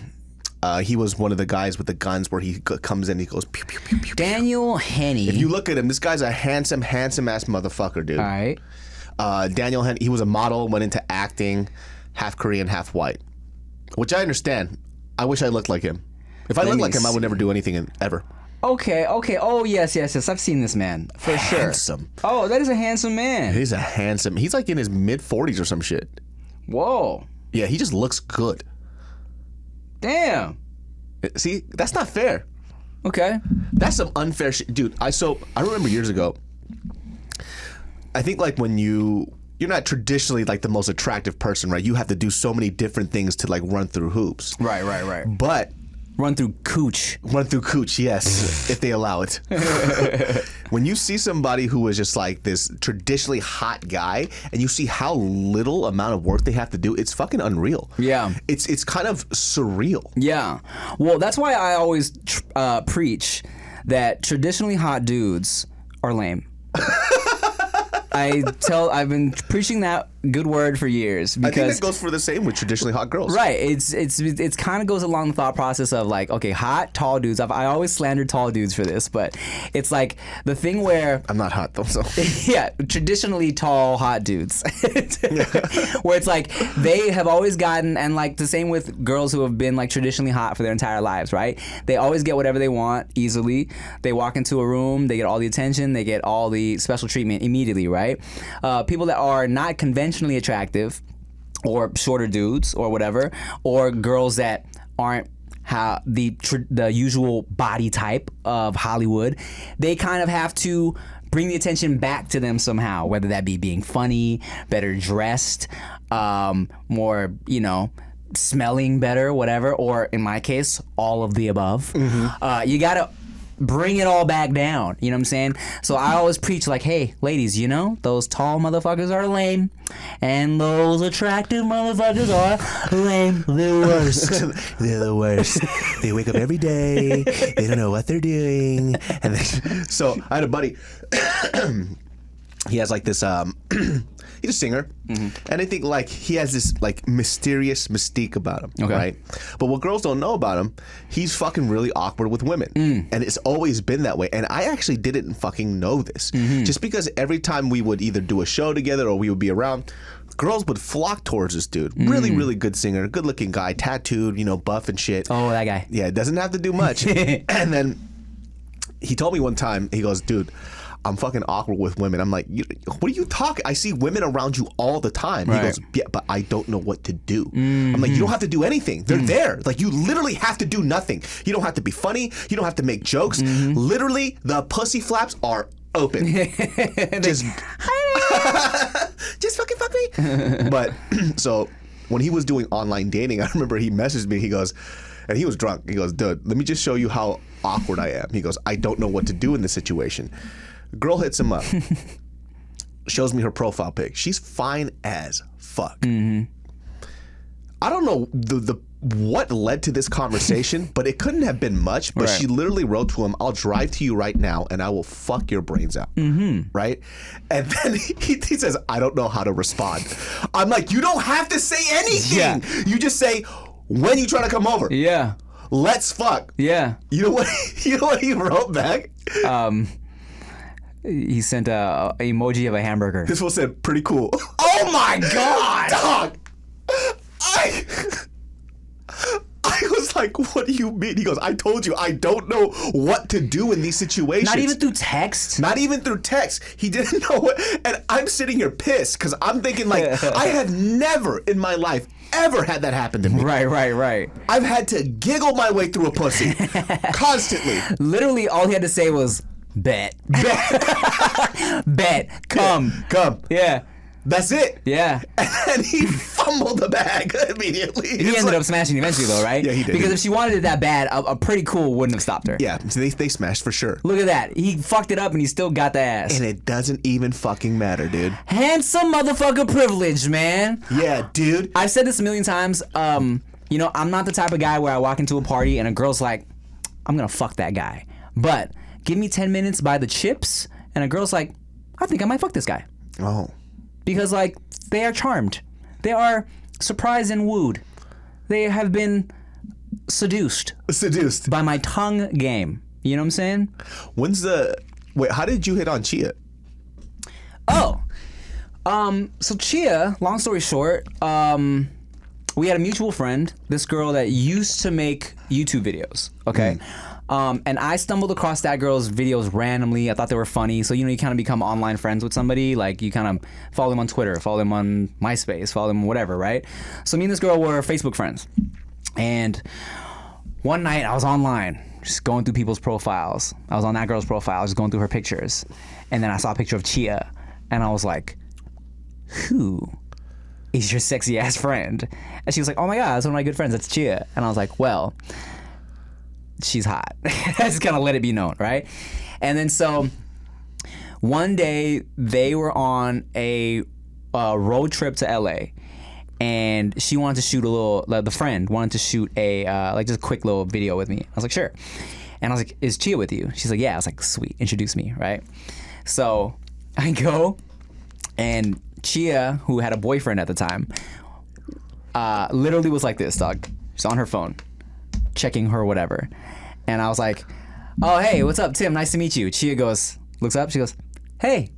Uh, he was one of the guys with the guns where he c- comes in, and he goes pew pew pew pew. pew. Daniel Henney. If you look at him, this guy's a handsome, handsome ass motherfucker, dude. All right. Uh, Daniel he was a model, went into acting, half Korean, half white, which I understand. I wish I looked like him. If I Let looked like him, I would never do anything in, ever. Okay. Okay. Oh yes, yes, yes. I've seen this man for sure. Handsome. Oh, that is a handsome man. He's a handsome. He's like in his mid forties or some shit. Whoa. Yeah, he just looks good. Damn. See, that's not fair. Okay. That's some unfair shit, dude. I so I remember years ago. I think like when you you're not traditionally like the most attractive person, right? You have to do so many different things to like run through hoops. Right. Right. Right. But run through cooch. Run through cooch, yes, if they allow it. when you see somebody who is just like this traditionally hot guy, and you see how little amount of work they have to do, it's fucking unreal. Yeah. it's it's kind of surreal. Yeah. Well, that's why I always tr- uh, preach that traditionally hot dudes are lame. I tell I've been preaching that good word for years I think because that goes for the same with traditionally hot girls. Right. It's it's it's kind of goes along the thought process of like, okay, hot, tall dudes. I've, I always slandered tall dudes for this, but it's like the thing where I'm not hot though, so yeah, traditionally tall, hot dudes. Where it's like they have always gotten, and like the same with girls who have been like traditionally hot for their entire lives, right? They always get whatever they want easily. They walk into a room, they get all the attention, they get all the special treatment immediately, right? Uh, people that are not conventionally attractive, or shorter dudes, or whatever, or girls that aren't how the tr- the usual body type of Hollywood, they kind of have to bring the attention back to them somehow, whether that be being funny, better dressed, um, more you know. Smelling better, whatever, or in my case, all of the above. Uh, you gotta bring it all back down. You know what I'm saying? So I always preach like, hey, ladies, you know, those tall motherfuckers are lame, and those attractive motherfuckers are lame. They're worst. they're the worst. they wake up every day. They don't know what they're doing. And then, so I had a buddy. he has like this. Um, he's a singer, Mm-hmm. and I think like he has this like mysterious mystique about him, Okay. right? But what girls don't know about him, he's fucking really awkward with women, Mm. and it's always been that way. And I actually didn't fucking know this, Mm-hmm. just because every time we would either do a show together or we would be around. Girls would flock towards this dude. Really, really good singer, good looking guy, tattooed, you know, buff and shit. Mm. oh, that guy. Yeah, it doesn't have to do much. and then he told me one time, he goes, dude, I'm fucking awkward with women. I'm like, what are you talking? I see women around you all the time. He goes, yeah, but I don't know what to do. I'm like, you mm-hmm. don't have to do anything. They're mm. there. Like, you literally have to do nothing. You don't have to be funny. You don't have to make jokes. Mm-hmm. Literally, the pussy flaps are open. just, just fucking fuck me. but so when he was doing online dating, I remember he messaged me. He goes, and he was drunk. He goes, dude, let me just show you how awkward I am. He goes, I don't know what to do in this situation. Girl hits him up, shows me her profile pic. She's fine as fuck. I don't know the the what led to this conversation, but it couldn't have been much. But Right. she literally wrote to him, "I'll drive to you right now, and I will fuck your brains out." Mm-hmm. Right, and then he, he says, "I don't know how to respond." I'm like, "You don't have to say anything. Yeah. You just say." When you try to come over, Yeah. let's fuck. Yeah. You know what? You know what he wrote back? Um, he sent a, a emoji of a hamburger. This one said, "Pretty cool." Oh my god, dog! I I was like, "What do you mean?" He goes, "I told you, I don't know what to do in these situations." Not even through text. Not even through text. He didn't know what. And I'm sitting here pissed because I'm thinking like, I have never in my life ever had that happen to me. Right, right, right. I've had to giggle my way through a pussy constantly. Literally, all he had to say was bet, bet, bet, come, Come. yeah, That's it. yeah. And he fumbled the bag immediately. He ended up smashing eventually, though, right? Yeah, he did. Because if she wanted it that bad, a, a pretty cool wouldn't have stopped her. Yeah, so they, they smashed for sure. Look at that. He fucked it up and he still got the ass. And it doesn't even fucking matter, dude. Handsome motherfucker privilege, man. Yeah, dude. I've said this a million times. Um, you know, I'm not the type of guy where I walk into a party and a girl's like, I'm gonna fuck that guy. But give me 10 minutes by the chips, and a girl's like, I think I might fuck this guy. Oh. Because, like, they are charmed. They are surprised and wooed. They have been seduced Seduced. by my tongue game. You know what I'm saying? When's the. Wait, how did you hit on Chia? Oh, um, so Chia. Long story short, um, we had a mutual friend, this girl that used to make YouTube videos. Okay. Um, and I stumbled across that girl's videos randomly. I thought they were funny. So, you know, you kind of become online friends with somebody. Like, you kind of follow them on Twitter, follow them on MySpace, follow them whatever, right? So, me and this girl were Facebook friends. And one night I was online, just going through people's profiles. I was on that girl's profile, just going through her pictures. And then I saw a picture of Chia, and I was like, who is your sexy ass friend? And she was like, oh my God, that's one of my good friends. That's Chia. And I was like, well, she's hot. Kind of let it be known, right? And then so one day they were on a uh, road trip to LA. And she wanted to shoot a little. Like, the friend wanted to shoot a uh, like just a quick little video with me. I was like, sure. And I was like, is Chia with you? She's like, yeah. I was like, sweet. Introduce me, right? So I go, and Chia, who had a boyfriend at the time, uh, literally was like this, dog. She's on her phone, checking her whatever. And I was like, oh, hey, what's up, Tim? Nice to meet you. Chia goes, looks up, she goes, hey.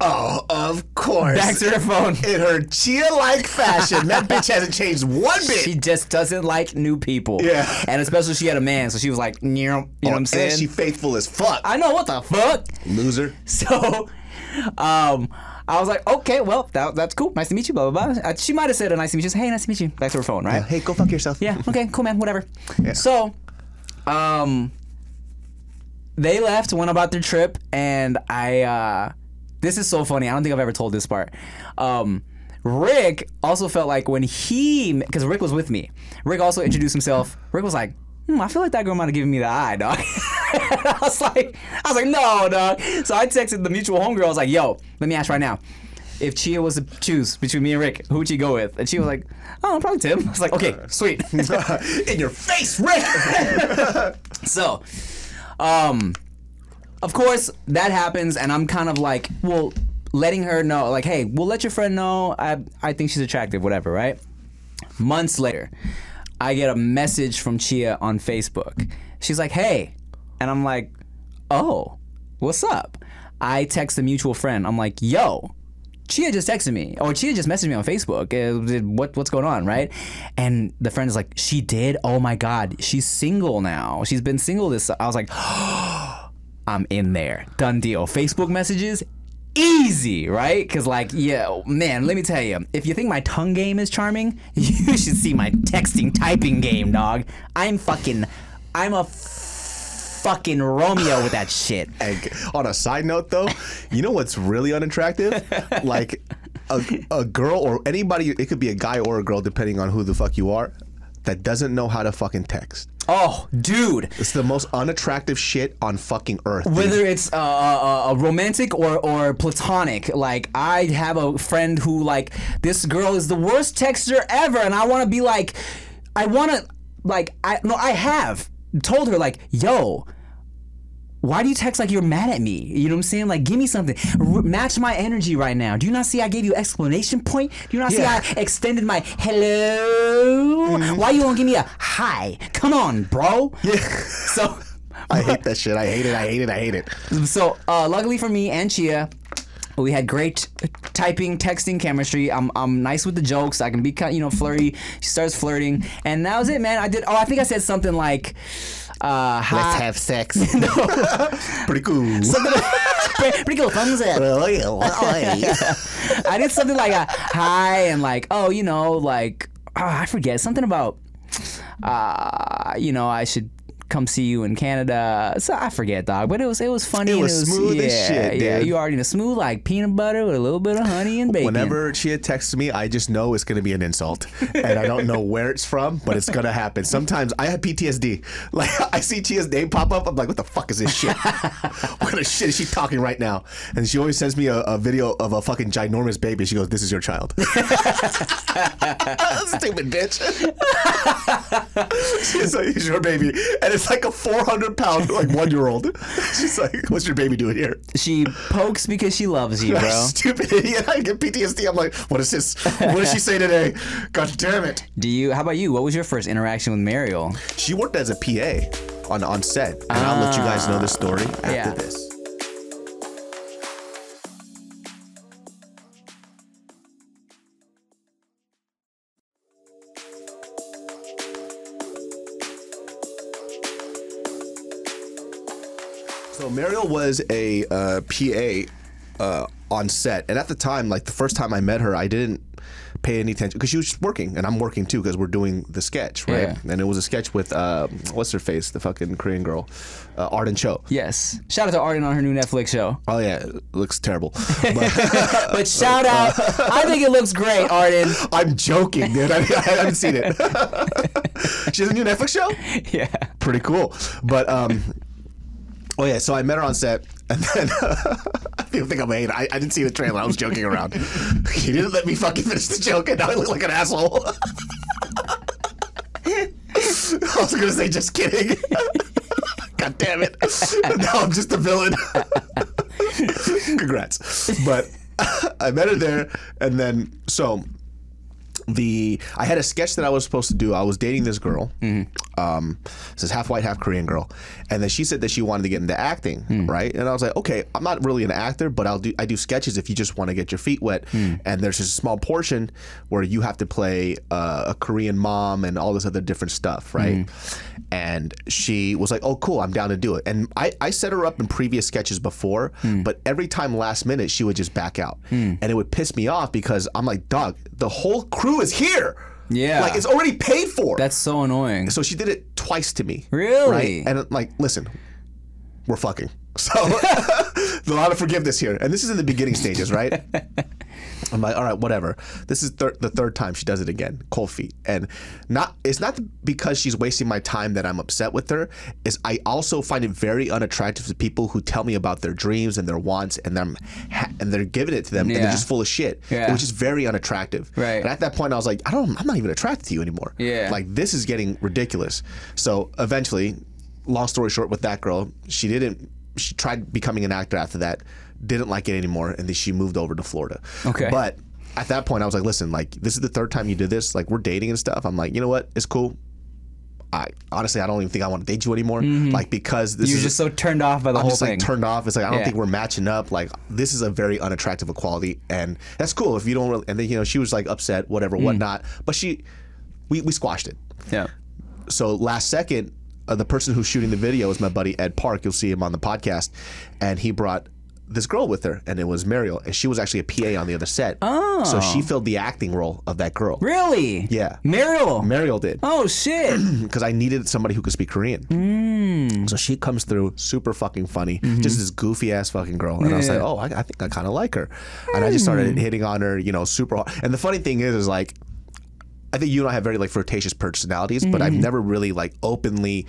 Oh, of course. Back to her phone. In her chia-like fashion, that bitch hasn't changed one bit. She just doesn't like new people. Yeah. And especially she had a man, so she was like, you know, you know what I'm saying? And she faithful as fuck. I know what the fuck. Loser. So, um, I was like, okay, well, that, that's cool. Nice to meet you. Blah blah blah. Uh, she might have said a nice to meet you. Hey, nice to meet you. Back to her phone, right? Hey, go fuck yourself. Yeah. Okay. Cool, man. Whatever. Yeah. So, um, they left, went about their trip, and I. uh This is so funny. I don't think I've ever told this part. Um, Rick also felt like when he, because Rick was with me. Rick also introduced himself. Rick was like, hmm, "I feel like that girl might have given me the eye, dog." I was like, I was like, no, dog. So I texted the mutual homegirl. I was like, "Yo, let me ask right now." If Chia was to choose between me and Rick, who would you go with? And she was like, "Oh, probably Tim." I was like, "Okay, sweet." In your face, Rick. So, um, of course that happens, and I'm kind of like, well, letting her know, like, hey, we'll let your friend know. I I think she's attractive, whatever, right? Months later, I get a message from Chia on Facebook. She's like, hey, and I'm like, oh, what's up? I text a mutual friend. I'm like, yo, Chia just texted me, or Chia just messaged me on Facebook. Uh, what what's going on, right? And the friend is like, she did. Oh my god, she's single now. She's been single this. I was like, I'm in there. Done deal. Facebook messages. Easy, right? Because, like, yeah, man, let me tell you, if you think my tongue game is charming, you should see my texting typing game, dog. I'm fucking, I'm a fucking Romeo with that shit. And on a side note, though, you know what's really unattractive? like a, a girl or anybody, it could be a guy or a girl, depending on who the fuck you are, that doesn't know how to fucking text. Oh, dude. It's the most unattractive shit on fucking earth. dude. whether it's uh, uh, uh, romantic or, or platonic like i have a friend who like this girl is the worst texter ever and i want to be like i want to like i no i have told her like yo why do you text like you're mad at me? You know what I'm saying? Like, give me something. R- match my energy right now. Do you not see I gave you exclamation point? Do you not Yeah. see I extended my hello? Why you won't give me a hi? Come on, bro. Yeah. So I hate that shit. I hate it. I hate it. I hate it. so uh, luckily for me and Chia, we had great typing, texting chemistry. I'm, I'm nice with the jokes. I can be kind, you know, flirty. She starts flirting, and that was it, man. I did. Oh, I think I said something like, uh, hi. Let's have sex. Pretty cool. pretty, pretty cool thumbs up. I did something like a hi and like, oh, you know, like ah, I forget something about, uh, you know, I should come see you in Canada. So I forget, dog. But it was it was funny. It and was smooth yeah, as shit, Yeah, dude. you already know, smooth like peanut butter with a little bit of honey and bacon. Whenever Chia texts me, I just know it's gonna be an insult, and I don't know where it's from, but it's gonna happen. Sometimes I have PTSD. Like I see Chia's name pop up, I'm like, what the fuck is this shit? what kind of shit is she talking right now? And she always sends me a, a video of a fucking ginormous baby. She goes, "This is your child." Stupid bitch. She's like, "It's your baby," and it's like a 400 pound like one year old. She's like, "What's your baby doing here?" she pokes because she loves you, bro. Stupid idiot. I get PTSD. I'm like, what is this? What did she say today? God damn it. Do you? How about you? What was your first interaction with Mariel? She worked as a PA on, on set. And I'll let you guys know the story after yeah. this. So Mariel was a uh, PA uh, on set, and at the time, like the first time I met her, I didn't pay any attention because she was working, and I'm working too because we're doing the sketch, right? Yeah. And it was a sketch with uh, what's her face, the fucking Korean girl, uh, Arden Cho. Yes. Shout out to Arden on her new Netflix show. Oh yeah, it looks terrible. But But shout out. I think it looks great, Arden. I'm joking, dude. I, I haven't seen it. she has a new Netflix show. Yeah. pretty cool. But um, oh yeah, so I met her on set, and then people think I'm a. I, I didn't see the trailer. I was joking around. he didn't let me fucking finish the joke, and now I look like an asshole. I was gonna say just kidding. God damn it! now I'm just a villain. Congrats. But I met her there, and then so the I had a sketch that I was supposed to do. I was dating this girl. Mm-hmm. Um, this is half white, half Korean girl, and then she said that she wanted to get into acting, hmm. right? And I was like, okay, I'm not really an actor, but I'll do I do sketches if you just want to get your feet wet. Hmm. And there's just a small portion where you have to play uh, a Korean mom and all this other different stuff, hmm. right? And she was like, oh, cool, I'm down to do it. And I I set her up in previous sketches before, but every time last minute she would just back out, and it would piss me off because I'm like, dog, the whole crew is here. Yeah. Like it's already paid for. That's so annoying. so she did it twice to me. Really? Right? And like, listen, we're fucking. So a lot of forgiveness here. And this is in the beginning stages, right? I'm like, all right, whatever. This is thir- the third time she does it again, cold feet, and not. It's not because she's wasting my time that I'm upset with her. Is I also find it very unattractive to people who tell me about their dreams and their wants, and them ha- and they're giving it to them, and they're just full of shit, Yeah. which is very unattractive. Right. And at that point, I was like, I don't. I'm not even attracted to you anymore. Yeah. Like this is getting ridiculous. So eventually, long story short, with that girl, she didn't. She tried becoming an actor after that, didn't like it anymore, and then she moved over to Florida. Okay. But at that point, I was like, listen, like this is the third time you did this. Like we're dating and stuff. I'm like, you know what? It's cool. I honestly, I don't even think I want to date you anymore. Like because this You're is just so turned off by the I'm whole just thing. like turned off. It's like I don't Yeah. think we're matching up. Like this is a very unattractive equality, and that's cool if you don't. Really, and then you know she was like upset, whatever, Mm. whatnot. But she, we we squashed it. yeah. So last second, uh, the person who's shooting the video is my buddy Ed Park. You'll see him on the podcast, and he brought this girl with her, and it was Mariel, and she was actually a PA on the other set. Oh, so she filled the acting role of that girl. Really? Yeah. Mariel. Mariel did oh shit. because I needed somebody who could speak Korean. Mm. So she comes through, super fucking funny, just this goofy ass fucking girl, and I was like, Mm-hmm. Oh, I, I think I kind of like her, and I just started Mm. hitting on her, you know, super hard. And the funny thing is, is like, I think you and I have very like flirtatious personalities, but Mm. I've never really like openly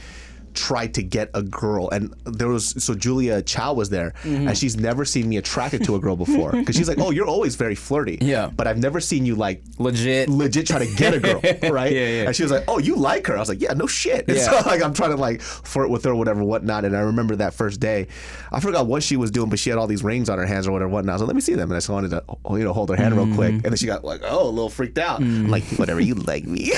tried to get a girl and there was so Julia Chow was there Mm-hmm. and she's never seen me attracted to a girl before because she's like oh you're always very flirty Yeah. but I've never seen you like Legit. legit try to get a girl, right? Yeah, yeah. And she was like, "Oh, you like her?" I was like, "Yeah, no shit." And Yeah. so like I'm trying to like flirt with her, whatever, whatnot. And I remember that first day, I forgot what she was doing, but she had all these rings on her hands or whatever, whatnot. I was like, "Let me see them," and I just wanted to, oh, you know, hold her hand real quick. Mm-hmm. And then she got like, oh, a little freaked out. Mm. I'm like, "Whatever, you like me,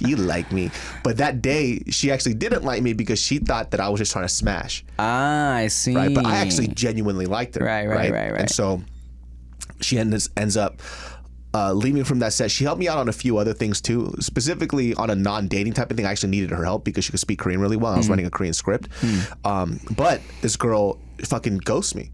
you like me." But that day, she actually didn't like me because she thought that I was just trying to smash, Ah, I see. right? But I actually genuinely liked her, Right, right, right, right. And so she ends ends up uh, leaving from that set. She helped me out on a few other things too, specifically on a non-dating type of thing. I actually needed her help because she could speak Korean really well. I Mm-hmm. was writing a Korean script, Hmm. um, but this girl fucking ghosts me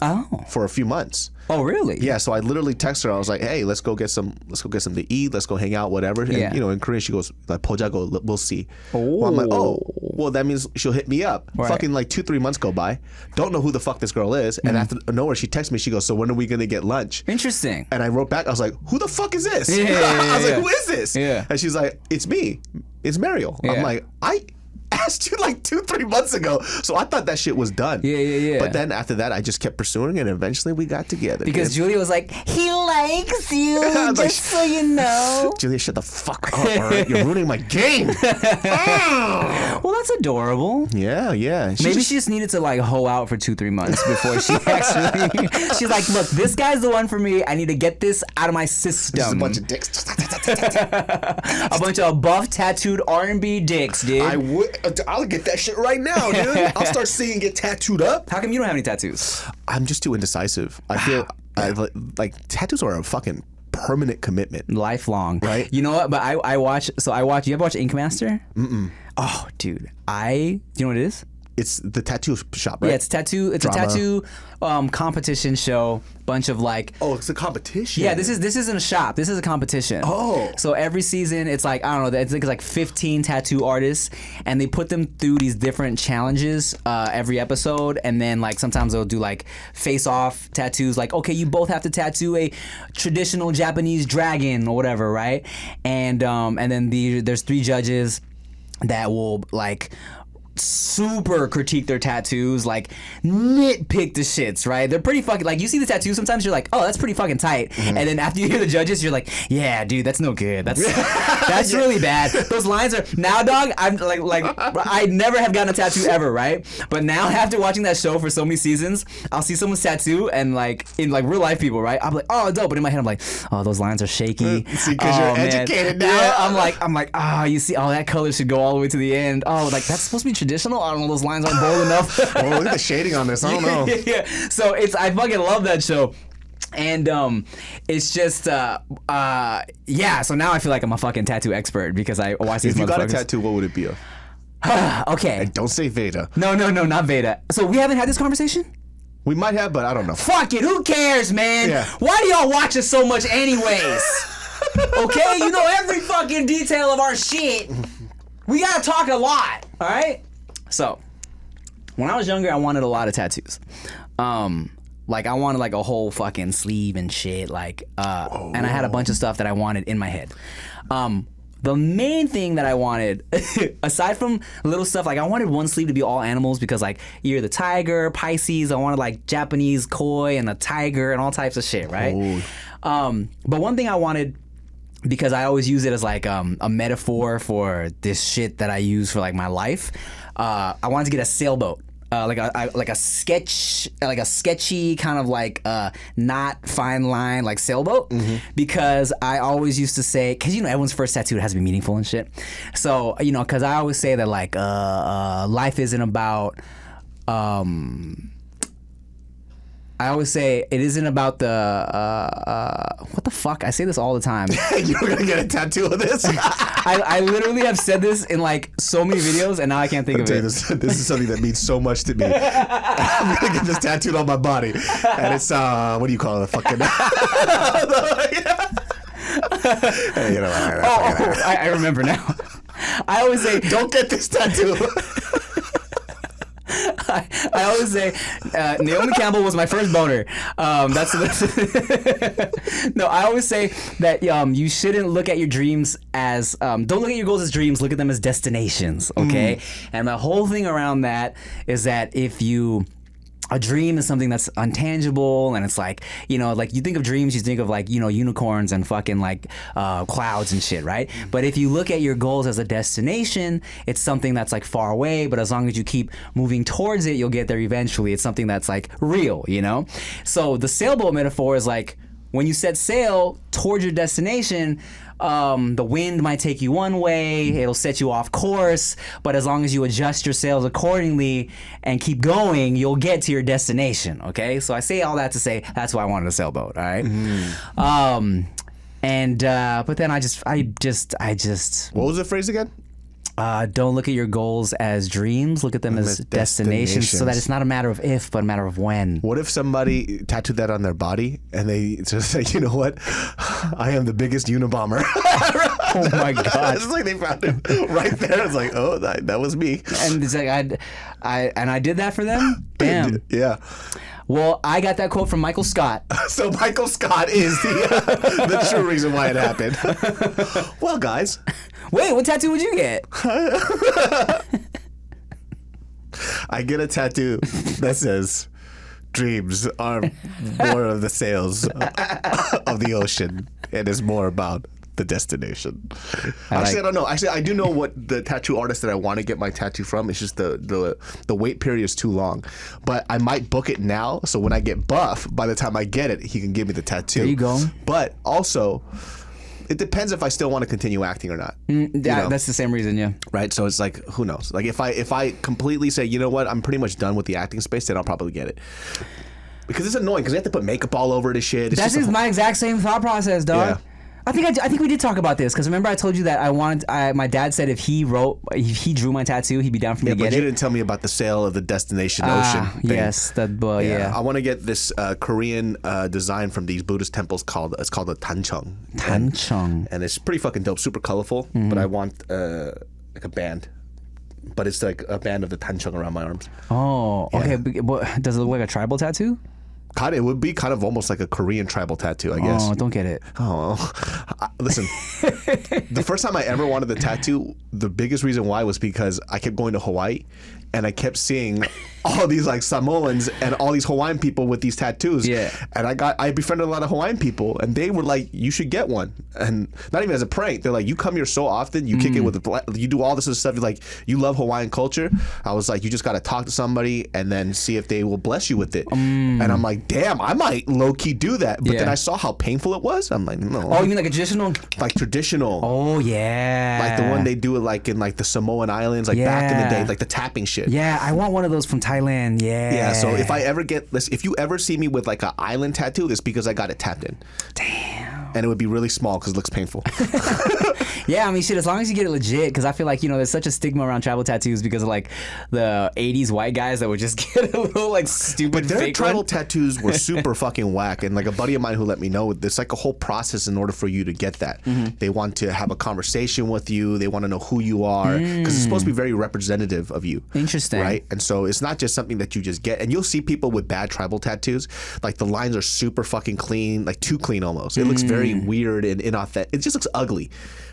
Oh. for a few months. Oh, really? Yeah, so I literally text her. I was like, "Hey, let's go get some. Let's go get something to eat. Let's go hang out, whatever." And Yeah. you know, in Korean, she goes like, "Pojago, we'll see." Well, I'm like, "Oh, well, that means she'll hit me up." Right. Fucking like two, three months go by. Don't know who the fuck this girl is, and Mm-hmm. after nowhere, she texts me. She goes, "So when are we gonna get lunch?" Interesting. And I wrote back. I was like, "Who the fuck is this?" Yeah, yeah, yeah, I was like, "Who is this?" Yeah. And she's like, "It's me. It's Mariel." I'm like, "I." Asked you like two, three months ago, so I thought that shit was done. Yeah, yeah, yeah. But then after that, I just kept pursuing, and eventually we got together. Because dude. Julia was like, he likes you, was like, just so you know. Julia, shut the fuck up, all right? You're ruining my game. Ah! Well, that's adorable. yeah, yeah. She Maybe just- she just needed to like hoe out for two, three months before she actually. she's like, look, this guy's the one for me. I need to get this out of my system. just a bunch of dicks. A bunch of buff, tattooed R and B dicks, dude. I would. Uh, I'll get that shit right now, dude. I'll start seeing get tattooed up. How come you don't have any tattoos? I'm just too indecisive. I feel I, like, like tattoos are a fucking permanent commitment. Lifelong, Right. You know what? But I, I watch. So I watch. You ever watch Ink Master? Mm-mm. Oh, dude, I. Do you know what it is? It's the tattoo shop, right? Yeah, it's tattoo. It's Drama. a tattoo um, competition show. Bunch of like oh, it's a competition. Yeah, this is this isn't a shop. This is a competition. Oh. so every season it's like I don't know. It's like, it's like 15 tattoo artists, and they put them through these different challenges uh, every episode, and then like sometimes they'll do like face-off tattoos. Like okay, you both have to tattoo a traditional Japanese dragon or whatever, right? And um and then the there's three judges. that will like super critique their tattoos, like nitpick the shits, right? They're pretty fucking like you see the tattoo sometimes you're like, oh, that's pretty fucking tight, Mm-hmm. and then after you hear the judges, you're like, yeah, dude, that's no good. That's that's really bad. Those lines are now, dog. I'm like like I never have gotten a tattoo ever, right? But now after watching that show for so many seasons, I'll see someone's tattoo and like in like real life people, right? I'm like, oh, dope, but in my head I'm like, oh, those lines are shaky. See, 'cause you're Oh, man. educated now. Yeah, I'm like, I'm like, ah, you see, oh, that color should go all the way to the end. Oh, like that's supposed to be traditional. I don't know, those lines aren't bold enough. Oh, look at the shading on this. I don't know. yeah. So it's I fucking love that show. And um, it's just uh, uh, yeah. So now I feel like I'm a fucking tattoo expert because I watch these If you got a tattoo, what would it be of? okay. Don't say Veda. No, no, no, not Veda. So we haven't had this conversation. We might have, but I don't know. Fuck it. Who cares, man? Yeah. Why do y'all watch us so much, anyways? okay, you know every fucking detail of our shit. We gotta talk a lot. All right. So, when I was younger, I wanted a lot of tattoos. Um, like I wanted like a whole fucking sleeve and shit. Like, uh, and I had a bunch of stuff that I wanted in my head. Um, the main thing that I wanted, aside from little stuff, like I wanted one sleeve to be all animals because like you're the tiger, Pisces. I wanted like Japanese koi and a tiger and all types of shit, right? Um, but one thing I wanted because I always use it as like um, a metaphor for this shit that I use for like my life. Uh, I wanted to get a sailboat. Uh, like a I, like a sketch, like a sketchy kind of like uh, not fine line like sailboat, because I always used to say, because you know everyone's first tattoo has to be meaningful and shit. So you know, because I always say that like uh, uh, life isn't about um, I always say it isn't about the uh, uh, what the fuck. I say this all the time. You're gonna get a tattoo of this? I, I literally have said this in like so many videos, and now I can't think of Tell you it. this, this is something that means so much to me. I'm gonna get this tattooed on my body, and it's uh, what do you call it? A fucking. Hey, you know, what, Oh, oh, I, I remember now. I always say don't get this tattoo. I, I always say uh, Naomi Campbell was my first boner. Um, that's, that's no. I always say that um, you shouldn't look at your dreams as um, don't look at your goals as dreams. Look at them as destinations. Okay, and the whole thing around that is that if you a dream is something that's untangible and it's like you know like you think of dreams you think of like you know unicorns and fucking like uh, clouds and shit right? But if you look at your goals as a destination it's something that's like far away but as long as you keep moving towards it you'll get there eventually. It's something that's like real you know? So the sailboat metaphor is like when you set sail towards your destination um, the wind might take you one way, it'll set you off course, but as long as you adjust your sails accordingly and keep going, you'll get to your destination. Okay, so I say all that to say that's why I wanted a sailboat. All right? um, and uh, but then I just, I just, I just What was the phrase again? Uh, don't look at your goals as dreams. Look at them as as destinations, so that it's not a matter of if, but a matter of when. What if somebody tattooed that on their body and they just say, you know what? I am the biggest Unabomber. Oh my god. it's like they found him right there. It's like, oh, that, that was me. and it's like I, I and I did that for them. Damn. Yeah. Well, I got that quote from Michael Scott. So Michael Scott is the uh, the true reason why it happened. well, guys, Wait, what tattoo would you get? I get a tattoo that says dreams are more of the sails of the ocean. It is more about the destination. Actually, like- I don't know. Actually, I do know what the tattoo artist that I want to get my tattoo from. It's just the the the wait period is too long. But I might book it now, so when I get buff, by the time I get it, he can give me the tattoo. There you go. But also, it depends if I still want to continue acting or not. Mm, yeah, You know? that's the same reason. Yeah. right? So it's like, who knows? Like if I if I completely say, you know what, I'm pretty much done with the acting space, then I'll probably get it. Because it's annoying because you have to put makeup all over this shit. It's That's just just my exact same thought process, dog. Yeah. I think I, I think we did talk about this because remember I told you that I wanted I, my dad said if he wrote if he drew my tattoo he'd be down for me yeah, to but get you it. didn't tell me about the sale of the destination Ah, ocean. Thing. yes, that uh, yeah. I want to get this uh, Korean uh, design from these Buddhist temples called it's called a tancheong. And, Tancheong. and it's pretty fucking dope, super colorful. Mm-hmm. But I want uh, like a band, but it's like a band of the tancheong around my arms. Oh, okay. but- but Does it look like a tribal tattoo? Kind of, it would be kind of almost like a Korean tribal tattoo, I guess. Oh, don't get it. Oh, I- listen. the first time I ever wanted the tattoo, the biggest reason why was because I kept going to Hawaii and I kept seeing all these like Samoans and all these Hawaiian people with these tattoos. Yeah. And I got I befriended a lot of Hawaiian people and they were like, you should get one. And not even as a prank. They're like, you come here so often, you kick it mm. with the you do all this other stuff. You're like, you love Hawaiian culture. I was like, you just gotta talk to somebody and then see if they will bless you with it. Um. And I'm like, damn, I might low key do that. But then I saw how painful it was. I'm like, no. Oh, you mean like a traditional? like traditional. Oh yeah. Like the one they do it like in like the Samoan Islands, like back in the day, like the tapping shit. Yeah, I want one of those from Thailand. Yeah. Yeah, so if I ever get this, if you ever see me with like an island tattoo, it's because I got it tapped in. Damn. And it would be really small because it looks painful. Yeah, I mean, shit. As long as you get it legit, because I feel like you know, there's such a stigma around tribal tattoos because of like the '80s white guys that would just get a little like stupid But Their fake tribal one. tattoos were super fucking whack. And like a buddy of mine who let me know, it's like a whole process in order for you to get that. Mm-hmm. They want to have a conversation with you. They want to know who you are because it's supposed to be very representative of you. Mm. Interesting. Right? And so it's not just something that you just get. And you'll see people with bad tribal tattoos, like the lines are super fucking clean, like too clean almost. It looks very Mm. weird and inauthentic. It just looks ugly.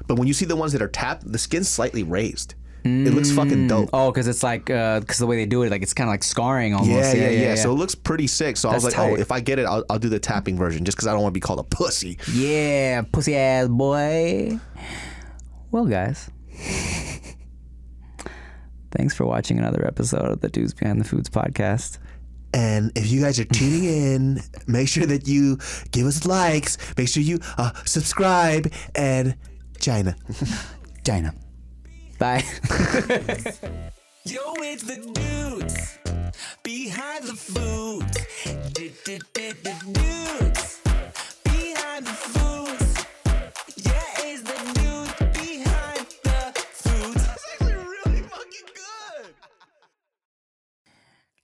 But when you see the ones that are tapped, the skin's slightly raised. It looks fucking dope. Oh, because it's like because the way they do it, like it's kind of like scarring almost. Yeah, yeah, yeah, So it looks pretty sick. So I was That's like, oh, if I get it, I'll, I'll do the tapping version just because I don't want to be called a pussy. yeah, pussy ass boy. Well, guys. Thanks for watching another episode of the Dudes Behind the Foods podcast. And if you guys are tuning in, make sure that you give us likes. Make sure you uh, subscribe and China. China. Bye. Yo, it's the dudes behind the foods. Dudes behind the foods.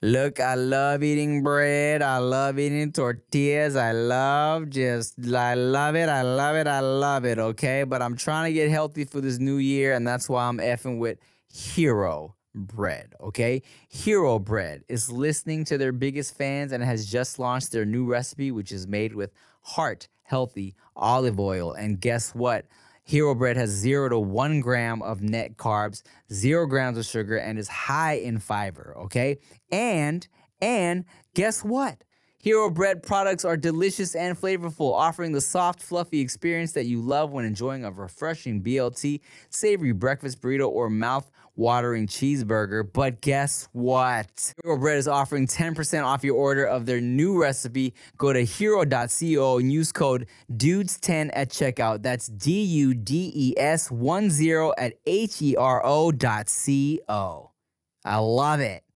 Look, I love eating bread. I love eating tortillas. I love just, I love it. I love it. I love it. Okay. But I'm trying to get healthy for this new year. And that's why I'm effing with Hero Bread. Okay. Hero Bread is listening to their biggest fans and has just launched their new recipe, which is made with heart healthy olive oil. And guess what? Hero bread has zero to one gram of net carbs, zero grams of sugar, and is high in fiber. Okay, and and guess what? Hero bread products are delicious and flavorful, offering the soft, fluffy experience that you love when enjoying a refreshing BLT, savory breakfast burrito, or mouth watering cheeseburger. But guess what? Hero Bread is offering 10% off your order of their new recipe. Go to hero.co and use code DUDES10 at checkout. That's D U D E S 10 at H E R O dot C O. I love it.